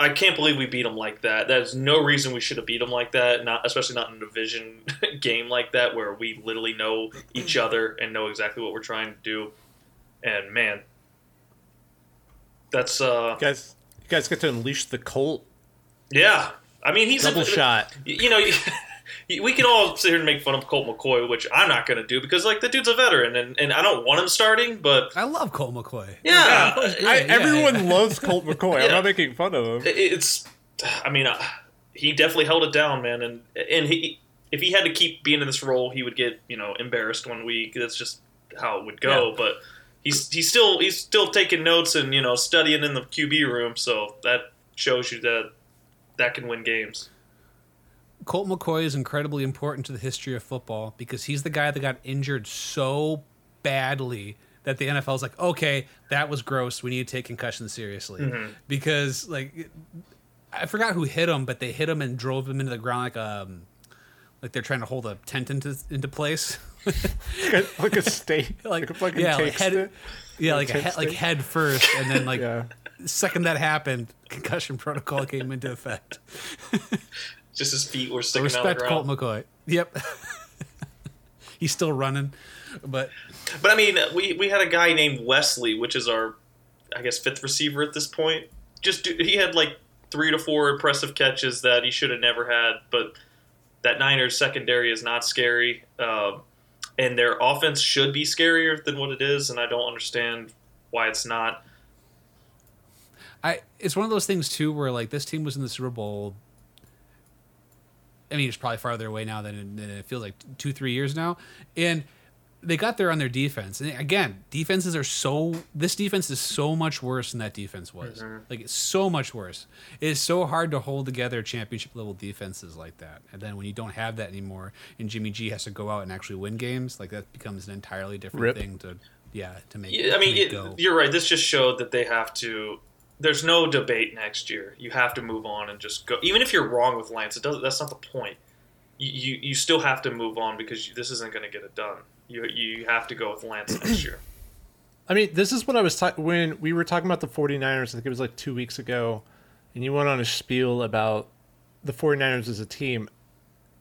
I can't believe we beat them like that. There's no reason we should have beat them like that. Not especially not in a division game like that where we literally know each other and know exactly what we're trying to do. And man, that's uh You guys, you guys get to unleash the Colt yeah. I mean he's double a, shot. You know. We can all sit here and make fun of Colt McCoy, which I'm not going to do because, like, the dude's a veteran, and, and I don't want him starting. But I love Colt McCoy. yeah, Yeah, I, yeah, everyone yeah. loves Colt McCoy. I'm not making fun of him. it's i mean uh, he definitely held it down man and and he if he had to keep being in this role he would get you know embarrassed one week that's just how it would go Yeah. but he's he's still he's still taking notes and you know studying in the qb room so that shows you that that can win games Colt McCoy is incredibly important to the history of football because he's the guy that got injured so badly that the NFL is like, okay, that was gross. We need to take concussions seriously Mm-hmm. because like I forgot who hit him, but they hit him and drove him into the ground like um like they're trying to hold a tent into into place. like, a, stake, like, a fucking yeah, like head, yeah, like a tent like head first, and then like Yeah. second that happened, concussion protocol came into effect. just his feet were sticking out of the Respect ground Colt McCoy. Yep. He's still running, but But I mean, we we had a guy named Wesley, which is our, I guess, fifth receiver at this point. Just do, he had like three to four impressive catches that he should have never had. But that Niners secondary is not scary, um, and their offense should be scarier than what it is. And I don't understand why it's not. I it's one of those things too where like this team was in the Super Bowl. I mean, it's probably farther away now than it, than it feels like two, three years now, and they got there on their defense. And again, defenses are so. This defense is so much worse than that defense was. Mm-hmm. Like it's so much worse. It is so hard to hold together championship level defenses like that. And then when you don't have that anymore, and Jimmy G has to go out and actually win games, like that becomes an entirely different Rip. thing to. Yeah, to make. Yeah, I mean, make it, go. you're right. This just showed that they have to. There's no debate next year. You have to move on and just go. Even if you're wrong with Lance, it doesn't. That's not the point. You you, you still have to move on because you, this isn't going to get it done. You you have to go with Lance next year. I mean, this is what I was talking when we were talking about the 49ers. I think it was like two weeks ago, and you went on a spiel about the 49ers as a team.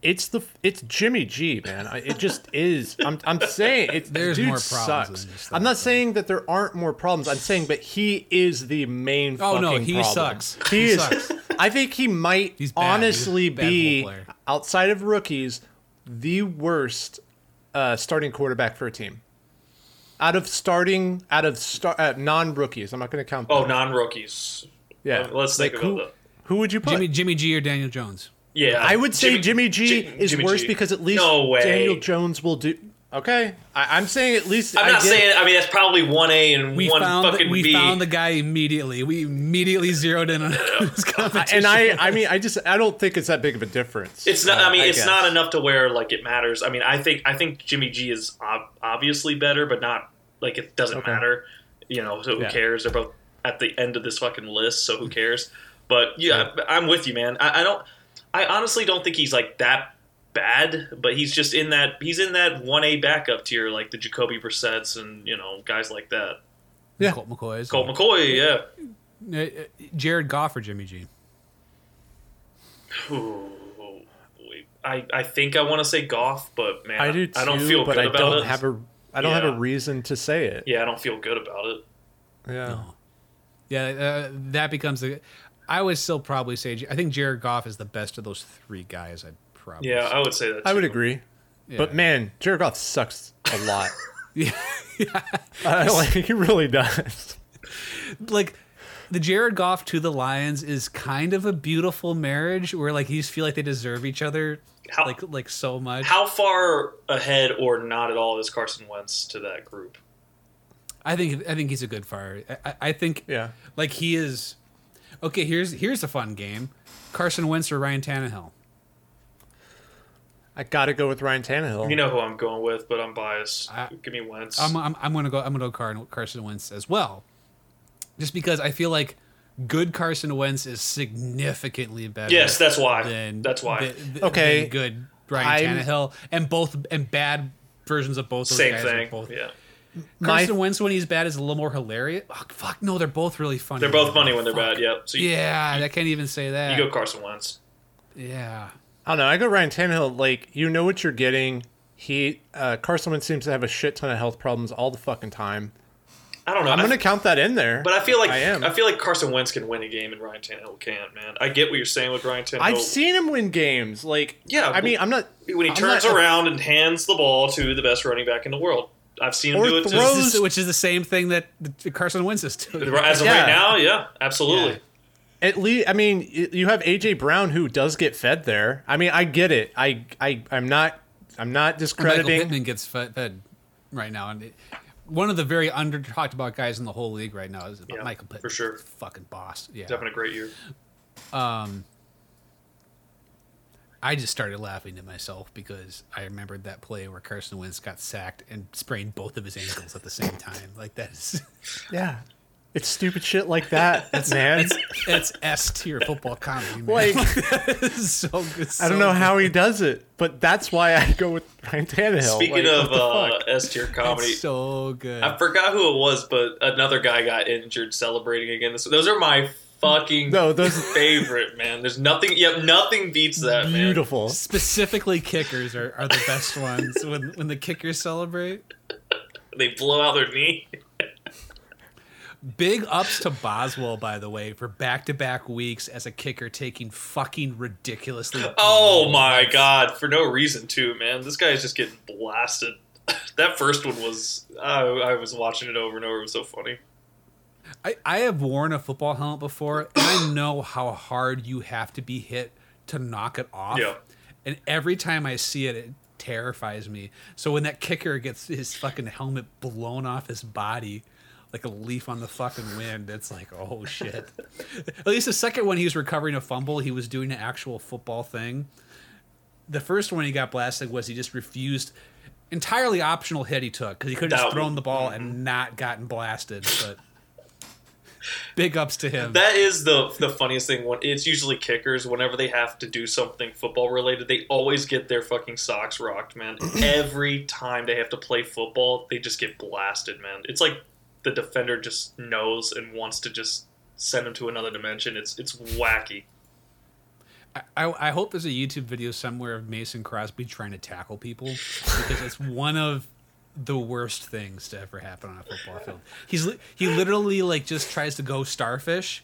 It's the it's Jimmy G, man. I, it just is. I'm I'm saying it. There's dude more problems sucks. than just I'm not though. saying that there aren't more problems. I'm saying, but he is the main. Oh, no, he problem. sucks. He, He is. sucks. I think he might He's bad. He's honestly be outside of rookies the worst uh, starting quarterback for a team. Out of starting, out of star, uh, non rookies, I'm not going to count. Oh, non rookies. yeah. let's think Like, about who, that. Who would you put? Jimmy Jimmy G or Daniel Jones. Yeah, I would say Jimmy, G Ji- is Jimmy worse G. because at least no. Daniel Jones will do. Okay, I, I'm saying at least. I'm I not get- saying. I mean, that's probably one A and We one found fucking we B. found the guy immediately. We immediately zeroed in on his competition. And I, I mean, I just, I don't think it's that big of a difference. It's not. uh, I mean, it's guess. not enough to where like it matters. I mean, I think I think Jimmy G is ob- obviously better, but not like it doesn't Okay. matter. You know, so who Yeah. cares? They're both at the end of this fucking list, so who cares? But yeah, I'm with you, man. I, I don't. I honestly don't think he's like that bad, but he's just in that he's in that one A backup tier, like the Jacoby Brissett's and you know guys like that. Yeah. Colt McCoy's. Colt McCoy, yeah. Jared Goff or Jimmy G. Ooh. I, I think I want to say Goff, but man, I do too, I don't feel but good I about don't it. have a I don't have a reason to say it. yeah, I don't feel good about it. Yeah. Yeah, uh, that becomes the. I would still probably say I think Jared Goff is the best of those three guys. I'd probably. Yeah, say. I would say that. I would agree. Yeah. But man, Jared Goff sucks a lot. Yeah. Uh, like he really does. like the Jared Goff to the Lions is kind of a beautiful marriage where like you feel like they deserve each other How- like like so much. How far ahead or not at all is Carson Wentz to that group? I think I think he's a good fire. I, I- I think Yeah. like he is. Okay, here's here's a fun game: Carson Wentz or Ryan Tannehill. I got to go with Ryan Tannehill. You know who I'm going with, but I'm biased. I- Give me Wentz. I'm, I'm, I'm gonna go. I'm gonna go Car- Carson Wentz as well, just because I feel like good Carson Wentz is significantly better. yes, that's why. than that's why. th- th- Okay. than good Ryan I'm- Tannehill and both and bad versions of both those Same guys are thing. Both. Yeah, Carson Wentz when he's bad is a little more hilarious. Oh, fuck no, they're both really funny. they're both funny when they're Fuck. bad. Yep. So you, Yeah, I can't even say that. you go Carson Wentz. Yeah. I don't know. I go Ryan Tannehill. Like you know what you're getting. He uh, Carson Wentz seems to have a shit ton of health problems all the fucking time. I don't know. I'm gonna count that in there. but I feel like I am. I feel like Carson Wentz can win a game and Ryan Tannehill can't. Man, I get what you're saying with Ryan Tannehill. I've seen him win games. Like Yeah, I mean, I'm not when he I'm turns not- around and hands the ball to the best running back in the world. I've seen him Or do it. throws- To, Which is, which is the same thing that Carson Wentz is doing. as of Yeah. right now, yeah, absolutely. Yeah. At least, I mean, you have AJ Brown who does get fed there. I mean, I get it. I, I, I'm not, I'm not discrediting. Michael discrediting. Pittman gets fed, fed right now, and it, one of the very under talked about guys in the whole league right now is Yeah, Michael Pittman. for sure. fucking boss. Yeah, He's having a great year. Um, I just started laughing at myself because I remembered that play where Carson Wentz got sacked and sprained both of his ankles at the same time. Like that is Yeah, it's stupid shit like that, man. it's it's S tier football comedy. Man. Like, It's so good. I don't know how he does it, but that's why I go with Ryan Tannehill. Speaking Like, of uh. S tier comedy, It's so good. I forgot who it was, but another guy got injured celebrating again. This, those are my fucking No, those- favorite man. There's nothing. Yep, nothing beats that. Man. beautiful. Specifically, kickers are, are the best ones. When when the kickers celebrate, They blow out their knee. big ups to Boswell, by the way, for back to back weeks as a kicker, taking fucking ridiculously. Oh my god! For no reason too, man. This guy is just getting blasted. that first one was. I I was watching it over and over. It was so funny. I, I have worn a football helmet before, and I know how hard you have to be hit to knock it off. Yeah. And every time I see it, it terrifies me. So when that kicker gets his fucking helmet blown off his body like a leaf on the fucking wind, it's like, oh shit. At least the second one, he was recovering a fumble. He was doing an actual football thing. The first one he got blasted was he just refused. Entirely optional hit he took because he could have just thrown the ball and mm-hmm. not gotten blasted. But big ups to him. That is the the funniest thing. When it's usually kickers, whenever they have to do something football related, they always get their fucking socks rocked, man. Every time they have to play football, they just get blasted, man. It's like the defender just knows and wants to just send him to another dimension. It's it's wacky. I, I hope there's a YouTube video somewhere of Mason Crosby trying to tackle people because it's one of the worst things to ever happen on a football field. He's li- he literally like just tries to go starfish,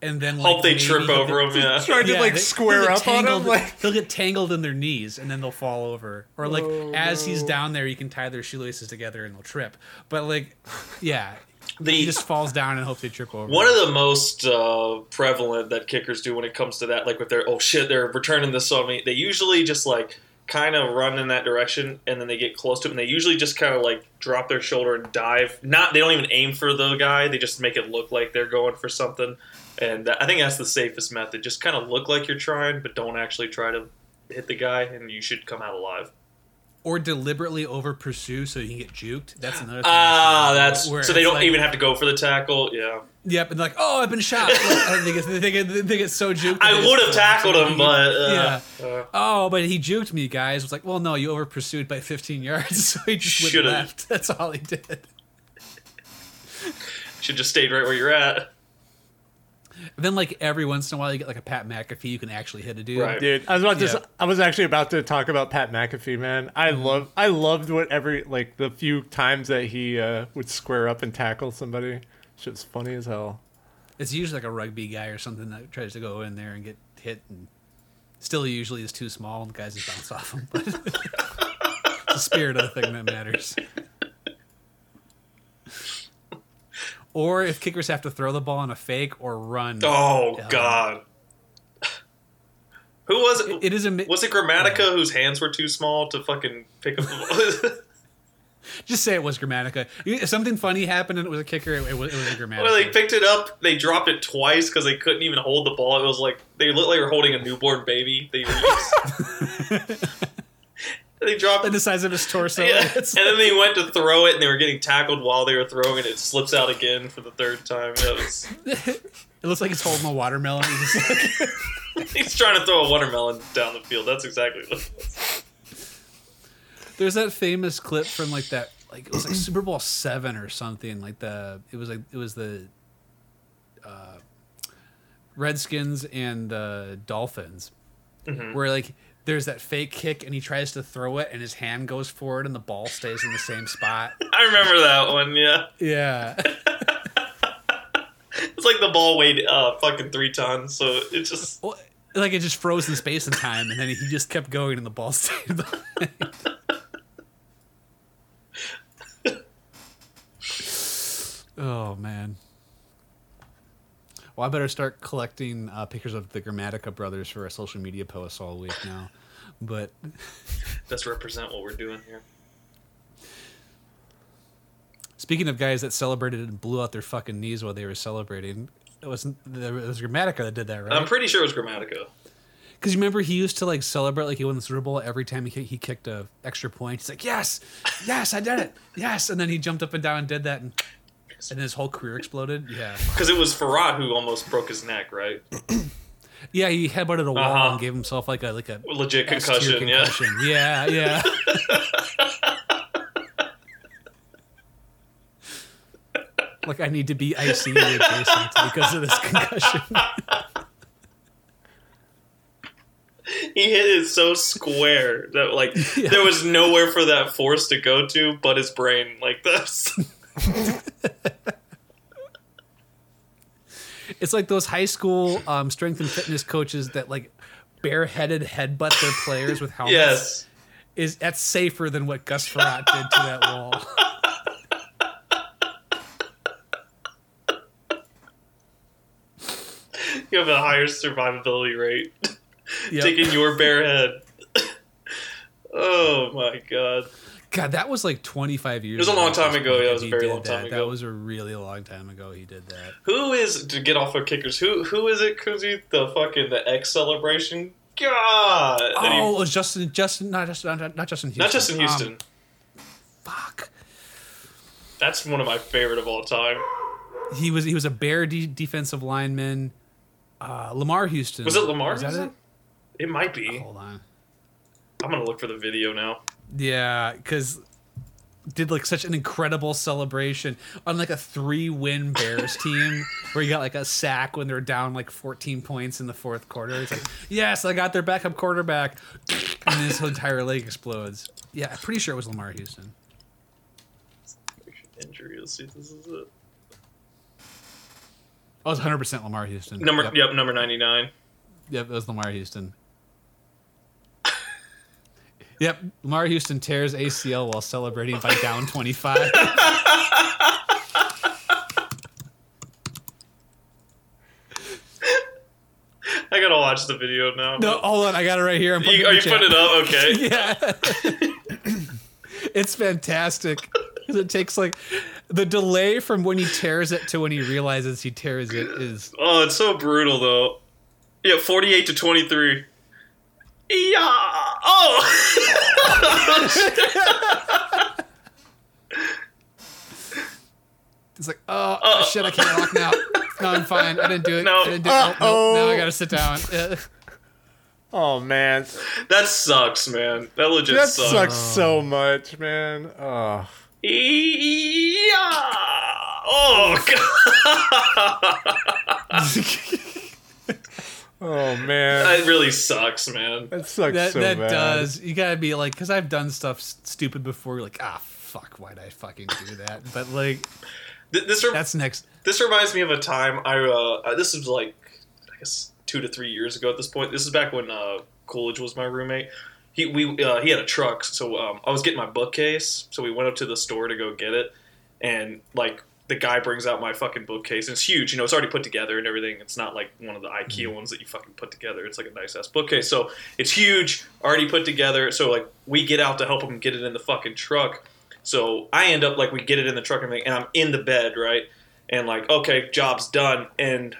and then like, Hope they trip over get- him. Yeah. Trying to Yeah, like they- square he'll get up on him. tangled- Like, he'll get tangled in their knees and then they'll fall over. Or like Oh, as he's down there, you can tie their shoelaces together and they'll trip. But like, yeah, The he just falls down and hopes they trip over. One of the most uh, prevalent that kickers do when it comes to that, like with their oh shit, they're returning this on me. They usually just like kind of run in that direction, and then they get close to it, and they usually just kind of like drop their shoulder and dive. Not they don't even aim for the guy; they just make it look like they're going for something. And I think that's the safest method. Just kind of look like you're trying, but don't actually try to hit the guy, and you should come out alive. Or deliberately over pursue so you can get juked. That's another thing. Ah, that's Where so they don't like- even have to go for the tackle. Yeah, Yep, and they're like, oh, I've been shot. And they, get, they, get, they get so juked. I would have tackled him, but uh, yeah. uh, Oh, but he juked me, guys. It was like, well, no, you over pursued by 15 yards, so he just went Should've. left. That's all he did. should just stayed right where you're at. Then like every once in a while you get like a Pat McAfee you can actually hit a dude. Right. Dude, I was about to. Yeah. I was actually about to talk about Pat McAfee, man. I love. I loved what every like the few times that he uh, would square up and tackle somebody. Shit's funny as hell. It's usually like a rugby guy or something that tries to go in there and get hit, and still usually is too small, and the guys just bounce off him. But it's the spirit of the thing that matters. Or if kickers have to throw the ball on a fake or run. Oh Yeah. God. Who was it? It is a was it Gramatica whose hands were too small to fucking pick up the ball? just say it was Gramatica. Something funny happened and it was a kicker, it, it was, it was a Gramatica. Well, they picked it up, they dropped it twice because they couldn't even hold the ball. It was like they looked like they were holding a newborn baby. They they dropped and the size of his torso. Yeah. And then they went to throw it, and they were getting tackled while they were throwing it. It slips out again for the third time. That was, It looks like he's holding a watermelon. He's like, he's trying to throw a watermelon down the field. That's exactly what. It was. there's that famous clip from like that, like it was like Super Bowl seven or something. Like the it was like it was the uh, Redskins and the Dolphins, Mhm. where like there's that fake kick and he tries to throw it and his hand goes forward and the ball stays in the same spot. I remember that one. Yeah, Yeah, it's like the ball weighed uh, fucking three tons, so it just. Well, like it just froze in space and time, and then he just kept going and the ball stayed. behind. oh man. Well, I better start collecting uh, pictures of the Gramatica brothers for our social media posts all week now. But Let's represent what we're doing here. speaking of guys that celebrated and blew out their fucking knees while they were celebrating, it wasn't it was Gramatica that did that, right? I'm pretty sure it was Gramatica. Because you remember he used to like celebrate like he won the Super Bowl every time he he kicked a extra point. He's like, "Yes, yes, I did it, yes!" And then he jumped up and down and did that, and and his whole career exploded. Yeah, Because it was Frerotte who almost broke his neck, right? yeah. He headbutted a wall Uh-huh. and gave himself like a like a Legit S-tier concussion, yeah. Yeah, yeah. like I need to be ICU adjacent because of this concussion. He hit it so square that like Yeah. there was nowhere for that force to go to but his brain. Like this. It's like those high school um, strength and fitness coaches that like bareheaded headbutt their players with helmets. yes. is that's safer than what Gus Frerotte did to that wall. You have a higher survivability rate. Yep. Taking your bare head. oh my god. God, that was like 25 years. It was a long time ago. Yeah, it that was a very long time ago. That was a really long time ago. He did that. Who is to get off of kickers? Who who is it, Kuzi? The fucking the X celebration? God. And he- Oh, it was Justin. Justin, not Justin, not, not Justin Houston. not Justin Um, Houston. fuck. That's one of my favorite of all time. He was he was a Bear de- defensive lineman. Uh, Lamar Houston. Was it Lamar Was that Houston? It might be. it? Hold on. I'm gonna look for the video now. Yeah, because did like such an incredible celebration on like a three-win Bears team where you got like a sack when they're down like 14 points in the fourth quarter. It's like, yes, I got their backup quarterback, and his entire leg explodes. Yeah, I'm pretty sure it was Lamar Houston. Injury. Let's see if this is it. Oh, it was 100 percent Lamar Houston. Number Yep, yep, number ninety nine. yep, it was Lamar Houston. Yep, Lamar Houston tears ACL while celebrating by down 25. I gotta watch the video now. no, hold on, I got it right here. I'm putting You, it are you chat. putting it up? Okay. Yeah. it's fantastic. 'Cause It takes like the delay from when he tears it to when he realizes he tears it is Oh, it's so brutal though. Yeah, forty eight to twenty three. Yeah. Oh. it's like oh, Oh. shit I can't walk now. No, I'm fine. I didn't do it. No. I didn't do it. Oh, no, now I gotta sit down. Oh man, that sucks, man. That legit that sucks. sucks so much, man. Oh, Yeah. Oh god, Oh man, that really sucks, man. that sucks that so that bad. does. You gotta be like, because I've done stuff stupid before. You're like, ah, fuck, why'd I fucking do that? But like, Th- This rem- that's next. this reminds me of a time I uh this is like I guess two to three years ago at this point. This is back when uh, Coolidge was my roommate. He we uh, he had a truck, so um, I was getting my bookcase. So we went up to the store to go get it, and like the guy brings out my fucking bookcase. And it's huge, you know. It's already put together and everything. It's not like one of the IKEA mm-hmm. ones that you fucking put together. It's like a nice ass bookcase. So it's huge, already put together. So like we get out to help him get it in the fucking truck. So I end up like we get it in the truck and everything, and I'm in the bed, right? And like, okay, job's done. And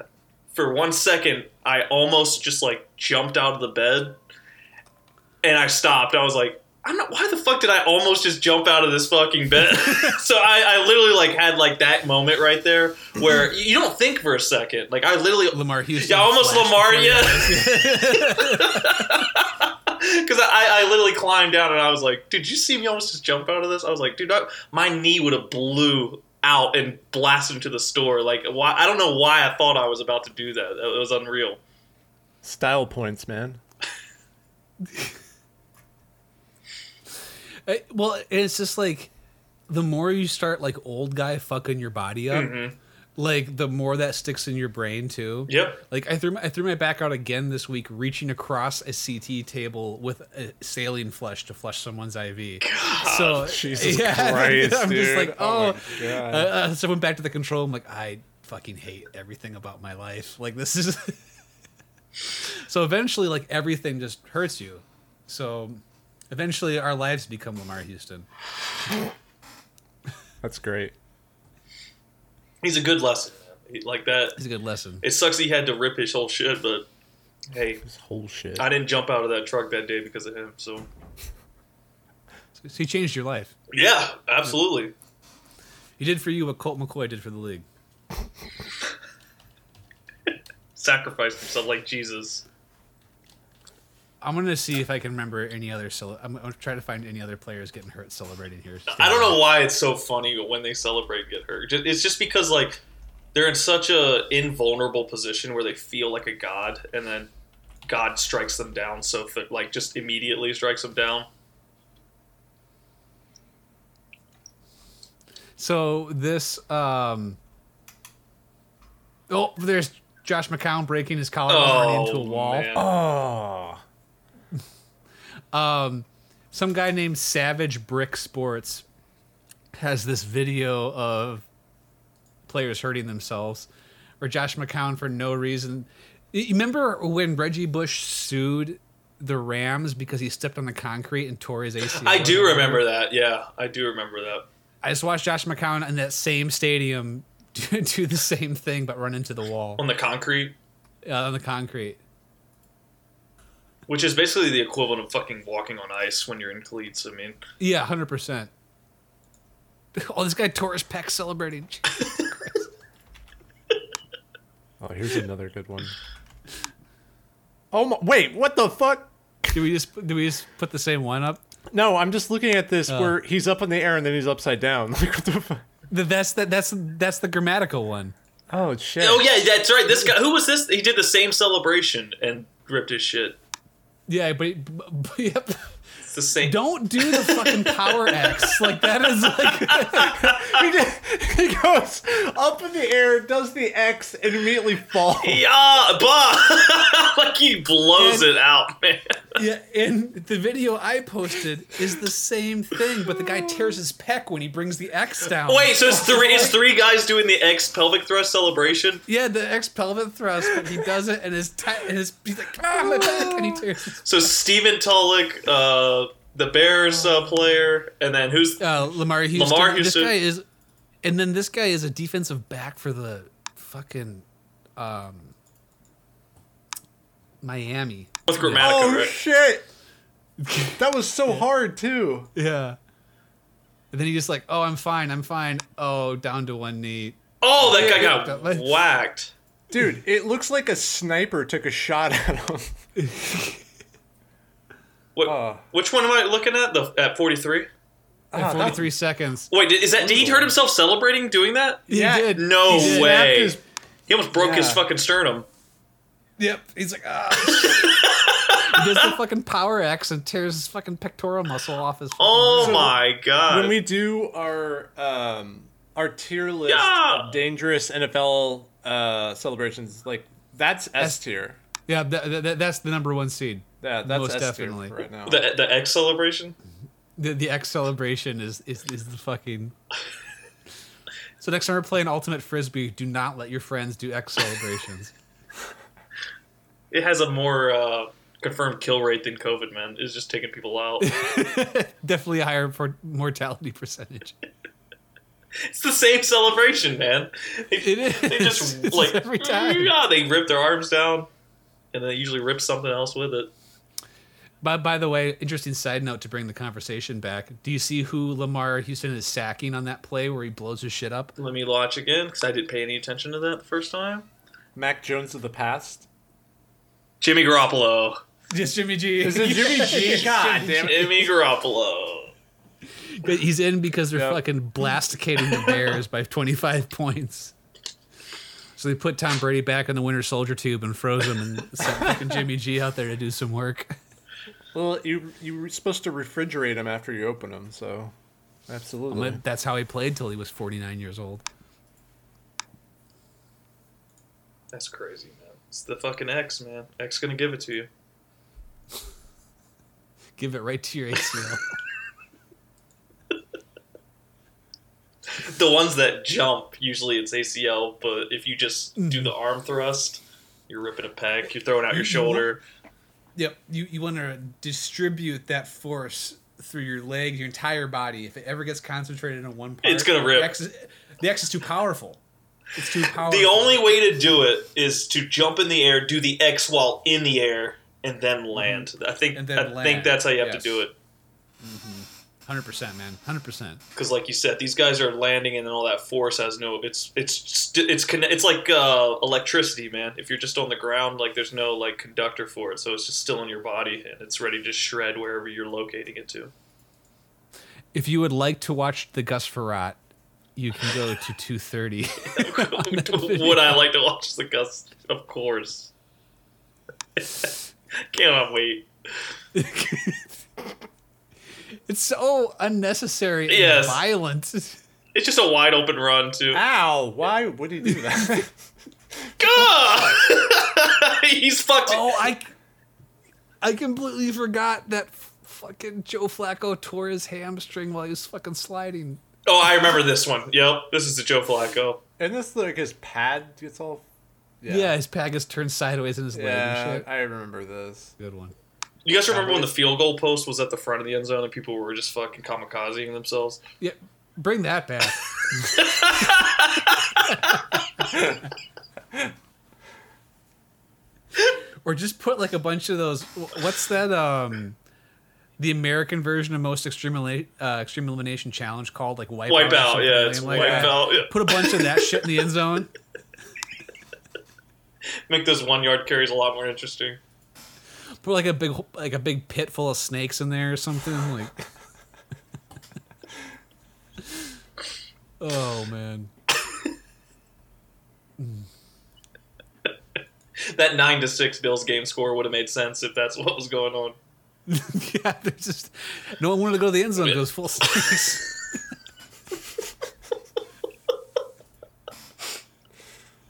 for one second, I almost just like jumped out of the bed, and I stopped. I was like, I'm not. Why the fuck did I almost just jump out of this fucking bed? so I, I literally like had like that moment right there where you don't think for a second. Like I literally Lamar Houston. Yeah, almost Lamar, before your yeah. Because I, I literally climbed down and I was like, "Did you see me almost just jump out of this?" I was like, "Dude, I, my knee would have blew out and blasted into the store." Like, why? I don't know why I thought I was about to do that. It was unreal. Style points, man. Uh, well, it's just like the more you start like old guy fucking your body up, Mhm. like the more that sticks in your brain too. Yep. Like I threw my, I threw my back out again this week, reaching across a CT table with a saline flush to flush someone's IV. So Jesus yeah, Christ, I'm just dude. like, Oh oh. God. Uh, uh, so I went back to the control. I'm like, I fucking hate everything about my life. Like this is. so eventually, like everything just hurts you. So eventually, our lives become Lamar Houston. That's great. He's a good lesson. man. He- Like that. It's a good lesson. It sucks he had to rip his whole shit, but hey, This whole shit. I didn't jump out of that truck that day because of him. So So he changed your life. yeah, absolutely. He did for you what Colt McCoy did for the league. Sacrificed himself like Jesus. I'm gonna see if I can remember any other. Cele- I'm gonna try to find any other players getting hurt celebrating here. I don't know why it's so funny when they celebrate and get hurt. It's just because like they're in such a invulnerable position where they feel like a god, and then God strikes them down so th- like just immediately strikes them down. So this, um, oh, there's Josh McCown breaking his collarbone Oh, into a wall. man. oh, Um, some guy named Savage Brick Sports has this video of players hurting themselves, or Josh McCown for no reason. You remember when Reggie Bush sued the Rams because he stepped on the concrete and tore his ACL? I do remember that. Yeah, I do remember that. I just watched Josh McCown in that same stadium do, do the same thing, but run into the wall On the concrete, uh, on the concrete. Which is basically the equivalent of fucking walking on ice when you're in cleats. I mean, Yeah, hundred percent. Oh, this guy tore his pec celebrating. oh, here's another good one. Oh my, wait, what the fuck? do we just do we just put the same one up? No, I'm just looking at this Oh. where he's up in the air and then he's upside down. Like what the fuck? Th- That's that. That's that's the grammatical one. Oh shit. oh yeah, that's right. This guy, who was this? He did the same celebration and ripped his shit. Yeah, but, but, yep. It's the same. don't do the fucking power X. Like that is like he, goes up in the air, does the X, and immediately falls. Yeah, but like he blows And- it out, man. yeah. And the video I posted is the same thing, but the guy tears his pec when he brings the X down. Wait, so it's three? It's three guys doing the X pelvic thrust celebration. Yeah, the X pelvic thrust, but he does it, and his ti and his he's like, on, my back, and he tears. So Stephen Tulloch, uh, the Bears uh, player, and then who's uh, Lamar Houston. Lamar This guy is, and then this guy is a defensive back for the fucking um, Miami. with Gramatica, Oh right? shit. That was so hard too. Yeah. And then he just like, oh, I'm fine, I'm fine. Oh, down to one knee. Oh, that guy got that- whacked. Dude, it looks like a sniper took a shot at him. What? Uh. which one am I looking at? The at forty three. at that- 43 seconds. Wait, did, is that did he hurt himself celebrating doing that? He Yeah, did. No He did. way. Snapped his- He almost broke his fucking sternum. Yep. He's like, ah. he does the fucking power X and tears his fucking pectoral muscle off his. Oh So, my god! when we do our um our tier list Yeah. of dangerous NFL uh celebrations, like that's S tier. yeah, that, that, that's the number one seed. Yeah, that's Most S definitely. right now. the the X celebration. The the X celebration is is, is the fucking. So next time we're playing Ultimate Frisbee, do not let your friends do X celebrations. It has a more uh, confirmed kill rate than COVID. Man, it's just taking people out. Definitely a higher for mortality percentage. it's the same celebration, man. They, It is. They just It's like every time. Yeah, they rip their arms down, and they usually rip something else with it. By, by the way, interesting side note to bring the conversation back. Do you see who Lamar Houston is sacking on that play where he blows his shit up? Let me watch again because I didn't pay any attention to that the first time. Mac Jones of the past. Jimmy Garoppolo. Just Jimmy G. Is it Jimmy G? God damn it. Jimmy Garoppolo. But he's in because they're Yep. fucking blasticating the Bears by 25 points. So they put Tom Brady back in the Winter Soldier tube and froze him and sent fucking Jimmy G out there to do some work. Well, you you were supposed to refrigerate them after you open them, so absolutely. But That's how he played till he was 49 years old. That's crazy, man. It's the fucking X, man. X gonna give it to you. Give it right to your ACL. The ones that jump, usually it's ACL, but if you just do the arm thrust, you're ripping a pec, you're throwing out your shoulder. Yep, you you want to distribute that force through your legs, your entire body. If it ever gets concentrated in one part, It's gonna rip. The X is, the X is too powerful. It's too powerful. The only way to do it is to jump in the air, do the X while in the air, and then land. I think Mm-hmm. And then I land, think that's how you have yes. to do it. Hundred percent, man, hundred percent. Because, like you said, these guys are landing, and then all that force has no. It's it's it's conne- it's like uh, electricity, man. If you're just on the ground, like there's no like conductor for it, so it's just still in your body, and it's ready to shred wherever you're locating it to. If you would like to watch the Gus Frerotte, you can go to two thirty. Would I like to watch the Gus? Of course. Cannot wait. It's so unnecessary and Yes. violent. It's just a wide open run too. Ow! Why would he do that? God! He's fucked. Oh, I, I completely forgot that fucking Joe Flacco tore his hamstring while he was fucking sliding. Oh, I remember this one. Yep, this is the Joe Flacco. and this like his pad gets all. Yeah, his pad is turned sideways in his leg and Yeah, shit. I remember this. Good one. You guys remember when the field goal post was at the front of the end zone and people were just fucking kamikazing themselves? Yeah, bring that back. or just put like a bunch of those. What's that? Um, the American version of most extreme Eli- uh, extreme elimination challenge called like wipe, Wipe or out, yeah, lame it's like wipe that. out. Yeah. Put a bunch of that shit in the end zone. Make those one yard carries a lot more interesting. Put like a big like a big pit full of snakes in there or something like. oh man. That nine to six Bills game score would have made sense if that's what was going on. yeah, there's just no one wanted to go to the end zone. It goes full snakes.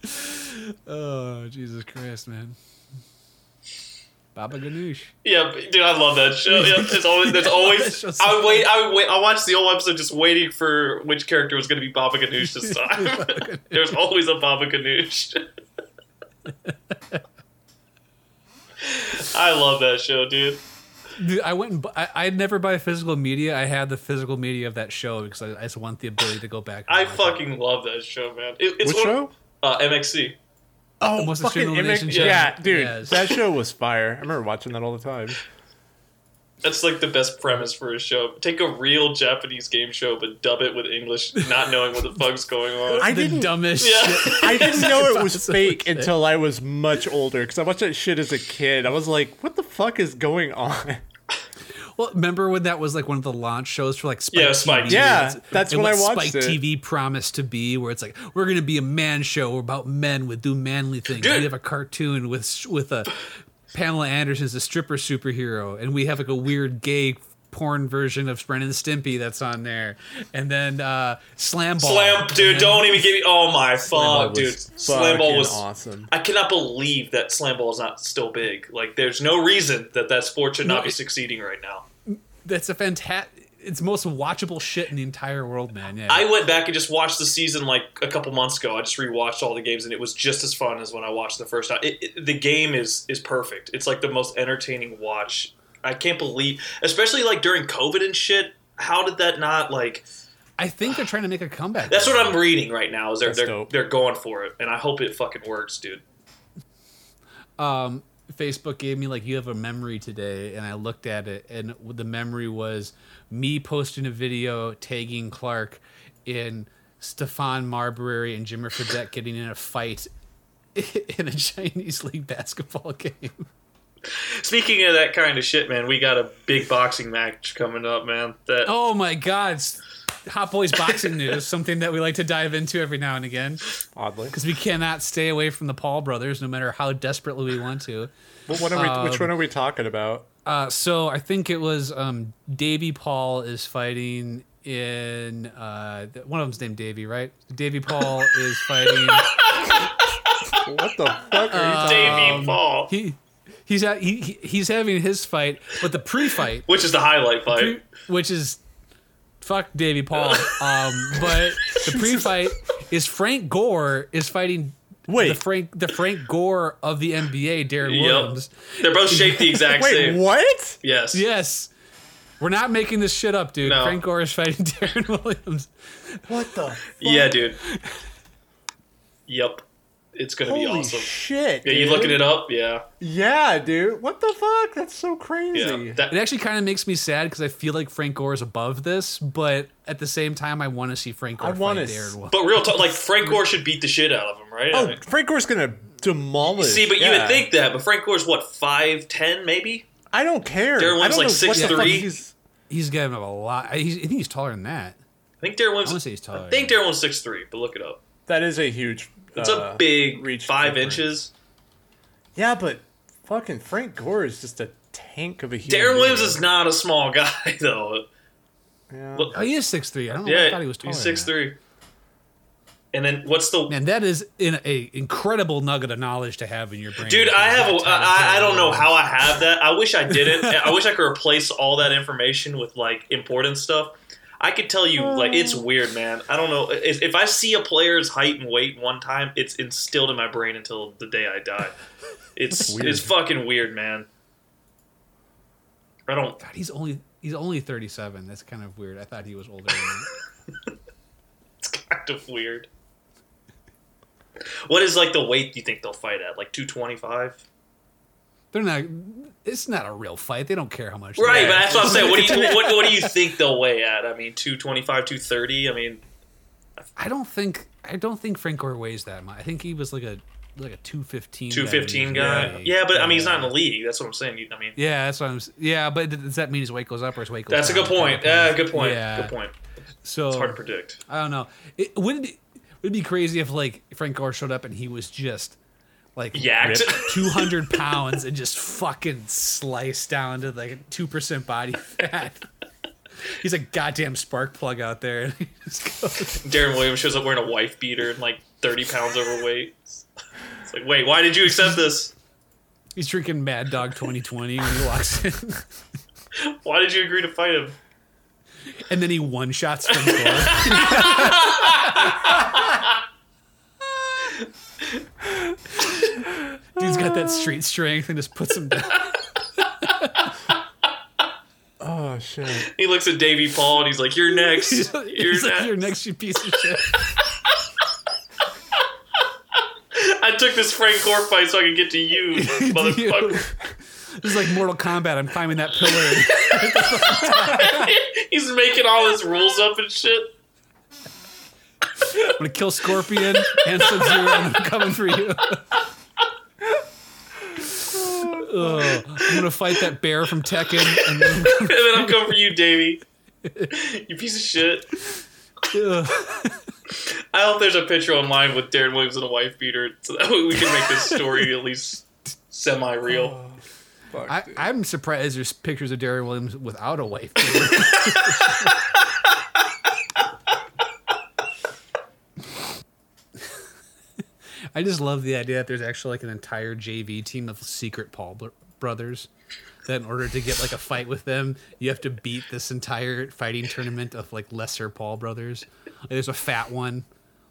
oh Jesus Christ, man! Baba Ganoush. Yeah, dude, I love that show. Yeah, it's always there's always. I would wait. I would wait. I watched the whole episode just waiting for which character was going to be Baba Ganoush this time. There's always a Baba Ganoush. I love that show, dude. Dude, I went and bu- I, I'd never buy physical media. I had the physical media of that show because I, I just want the ability to go back. I watch it. fucking love that show, man. It, it's Which one- show? Uh, MXC. Oh, most fucking extreme elimination Immic- show. Yeah, dude, Yes. that show was fire. I remember watching that all the time. That's like the best premise for a show. Take a real Japanese game show, but dub it with English, not knowing what the fuck's going on. I the didn't- dumbest Yeah. shit. I didn't know it was fake until I was much older because I watched that shit as a kid. I was like, "What the fuck is going on?" Well, Well, remember when that was like one of the launch shows for like Spike Yeah, TV? Spike TV. Yeah, It's- that's and when I what watched Spike it. TV promised to be, where it's like we're going to be a man show about men with do manly things. Dude. We have a cartoon with with a Pamela Anderson's a stripper superhero, and we have like a weird gay porn version of Ren and Stimpy that's on there, and then uh, Slam Ball. Slam, dude, then- don't even give me. Oh my Ball fuck, dude. Slam ball was awesome. I cannot believe that slam ball is not still big. Like, there's no reason that that sport should No, not be it- succeeding right now. That's a fantastic. It's most watchable shit in the entire world, man. Yeah. I went back and just watched the season like a couple months ago. I just rewatched all the games, and it was just as fun as when I watched the first time. It, it- the game is is perfect. It's like the most entertaining watch. I can't believe, especially like during COVID and shit. How did that not like? I think they're trying to make a comeback. That's what I'm reading right now. Is they're That's they're, dope. they're going for it, and I hope it fucking works, dude. um, Facebook gave me like you have a memory today, and I looked at it, and the memory was me posting a video tagging Clark in Stephon Marbury and Jimmer Fredette getting in a fight in a Chinese league basketball game. Speaking of that kind of shit, man, we got a big boxing match coming up, man. That Oh my God! It's Hot Boys boxing news, something that we like to dive into every now and again, Oddly. because we cannot stay away from the Paul brothers, no matter how desperately we want to. Well, what are we, which Um, one are we talking about? Uh, so I think it was um, Davy Paul is fighting in uh, one of them's named Davy, right? Davy Paul is fighting. What the fuck are you talking Davey um, Paul, he he's at, he, he- he's having his fight, but the pre-fight, which is the highlight fight. pre- which is fuck Davy Paul. Um, but the pre-fight is Frank Gore is fighting. Wait. the Frank the Frank Gore of the NBA, Deron Yep. Williams. They're both shaped the exact Wait, same. what? Yes. Yes. We're not making this shit up, dude. No. Frank Gore is fighting Deron Williams. What the? Yeah, dude. Yep. It's gonna be Holy awesome. shit! yeah, you looking it up? Yeah. Yeah, dude. What the fuck? That's so crazy. Yeah. That, It actually kind of makes me sad because I feel like Frank Gore is above this, but at the same time, I want to see Frank Gore I fight wanna Deron s- but real talk, like Frank Gore should beat the shit out of him, right? I Oh, mean- Frank Gore's gonna demolish. see, but you would think that, but Frank Gore's what five ten maybe? I don't care. Deron I Williams don't like know what the fuck 6'3"? he's- He's giving up a lot. He's, I think he's taller than that. I think Deron I Williams. want to say he's taller. I think Deron Williams six three, but look it up. That is a huge. It's uh, a big reach five difference. inches. Yeah, but fucking Frank Gore is just a tank of a human. Deron Williams is not a small guy though. Yeah. Look- Oh, he is six three. I don't know. why I Yeah, thought he was taller. he's six three. And then what's the Man, that is in a incredible nugget of knowledge to have in your brain. Dude, I have. A, That title I, I don't know how I have that. I wish I didn't. I wish I could replace all that information with like important stuff. I could tell you, like, it's oh. weird, man. I don't know if, if I see a player's height and weight one time, it's instilled in my brain until the day I die. It's Weird. it's fucking weird, man. I don't. God, he's only he's only thirty seven. That's kind of weird. I thought he was older. Than that. It's kind of weird. What is like the weight you think they'll fight at? Like two twenty five? They're not. It's not a real fight. They don't care how much. Right, but that's what I'm saying. What do you what, what do you think they'll weigh at? I mean, two twenty five, two thirty. I mean, I don't think I don't think Frank Gore weighs that much. I think he was like a like a two fifteen. two fifteen guy. Yeah, but I mean, he's not in the league. That's what I'm saying. I mean, Yeah, that's what I'm. Yeah, but does that mean his weight goes up or his weight goes down? that's a good point. Yeah, good point. Yeah. Good point. So It's hard to predict. I don't know. It would it be, would it be crazy if like Frank Gore showed up and he was just like Yacked. two hundred pounds and just fucking sliced down to like two percent body fat. He's a goddamn spark plug out there. And goes, Deron Williams shows up wearing a wife beater and like 30 pounds overweight. It's like, wait, why did you accept this? he's drinking Mad Dog 2020 when he walks in, Why did you agree to fight him? and then he one shots Frank Gore. Dude's got that ah. street strength and just puts him down. Oh shit. He looks at Davy Paul and he's like, "You're next. He's, You're he's like, next." "You're next, you piece of shit." I took this Frank Gore fight so I could get to you, motherfucker. This is like Mortal Kombat. I'm climbing that pillar. he's making all his rules up and shit. I'm gonna kill Scorpion and Sub Zero, and I'm coming for you. Oh, I'm gonna fight that bear from Tekken, and then and then I'm coming for you, Davey. you piece of shit. Ugh. I hope there's a picture online with Deron Williams and a wife beater, so that way we can make this story at least semi-real. Oh. Fuck, I, I'm surprised there's pictures of Deron Williams without a wife. I just love the idea that there's actually like an entire JV team of secret Paul brothers. That in order to get like a fight with them, you have to beat this entire fighting tournament of like lesser Paul brothers. Like, there's a fat one.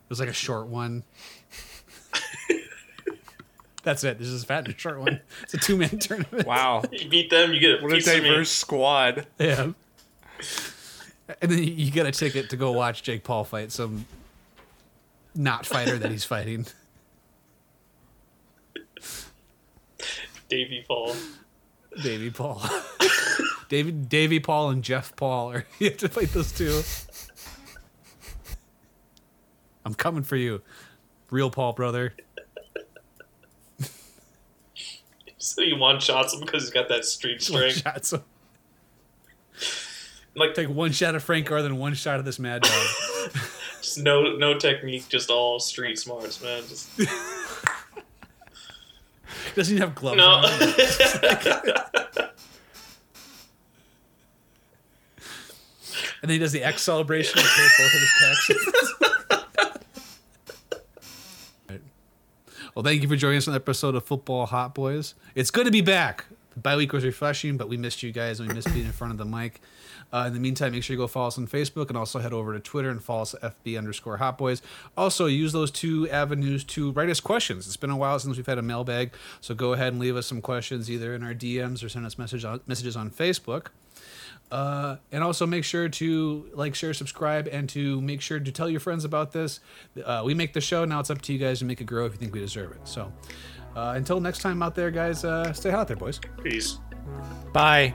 There's like a short one. That's it. There's just a fat and a short one. It's a two man tournament. wow. You beat them, you get a What a piece of me. diverse squad. Yeah. And then you- you get a ticket to go watch Jake Paul fight some not fighter that he's fighting. Davey Paul. Davy Paul. David Davy Paul and Jeff Paul or you have to fight those two. I'm coming for you. Real Paul brother. So you one shots him because he's got that street One strength. so Like take one shot of Frank Gore, then one shot of this mad dog. just no no technique, just all street smarts, man. Just Doesn't even have gloves no. on. And then he does the X celebration both of his. Right. Well, thank you for joining us on the episode of Football Hot Boys. It's good to be back. The bye week was refreshing, but we missed you guys and we missed being in front of the mic. Uh, in the meantime, make sure you go follow us on Facebook and also head over to Twitter and follow us at FB underscore Hot Boys. Also, use those two avenues to write us questions. It's been a while since we've had a mailbag, so go ahead and leave us some questions either in our DMs or send us message on, messages on Facebook. Uh, and also make sure to like, share, subscribe, and to make sure to tell your friends about this. Uh, we make the show. Now it's up to you guys to make it grow if you think we deserve it. So uh, until next time out there, guys, uh, stay hot there, boys. Peace. Bye.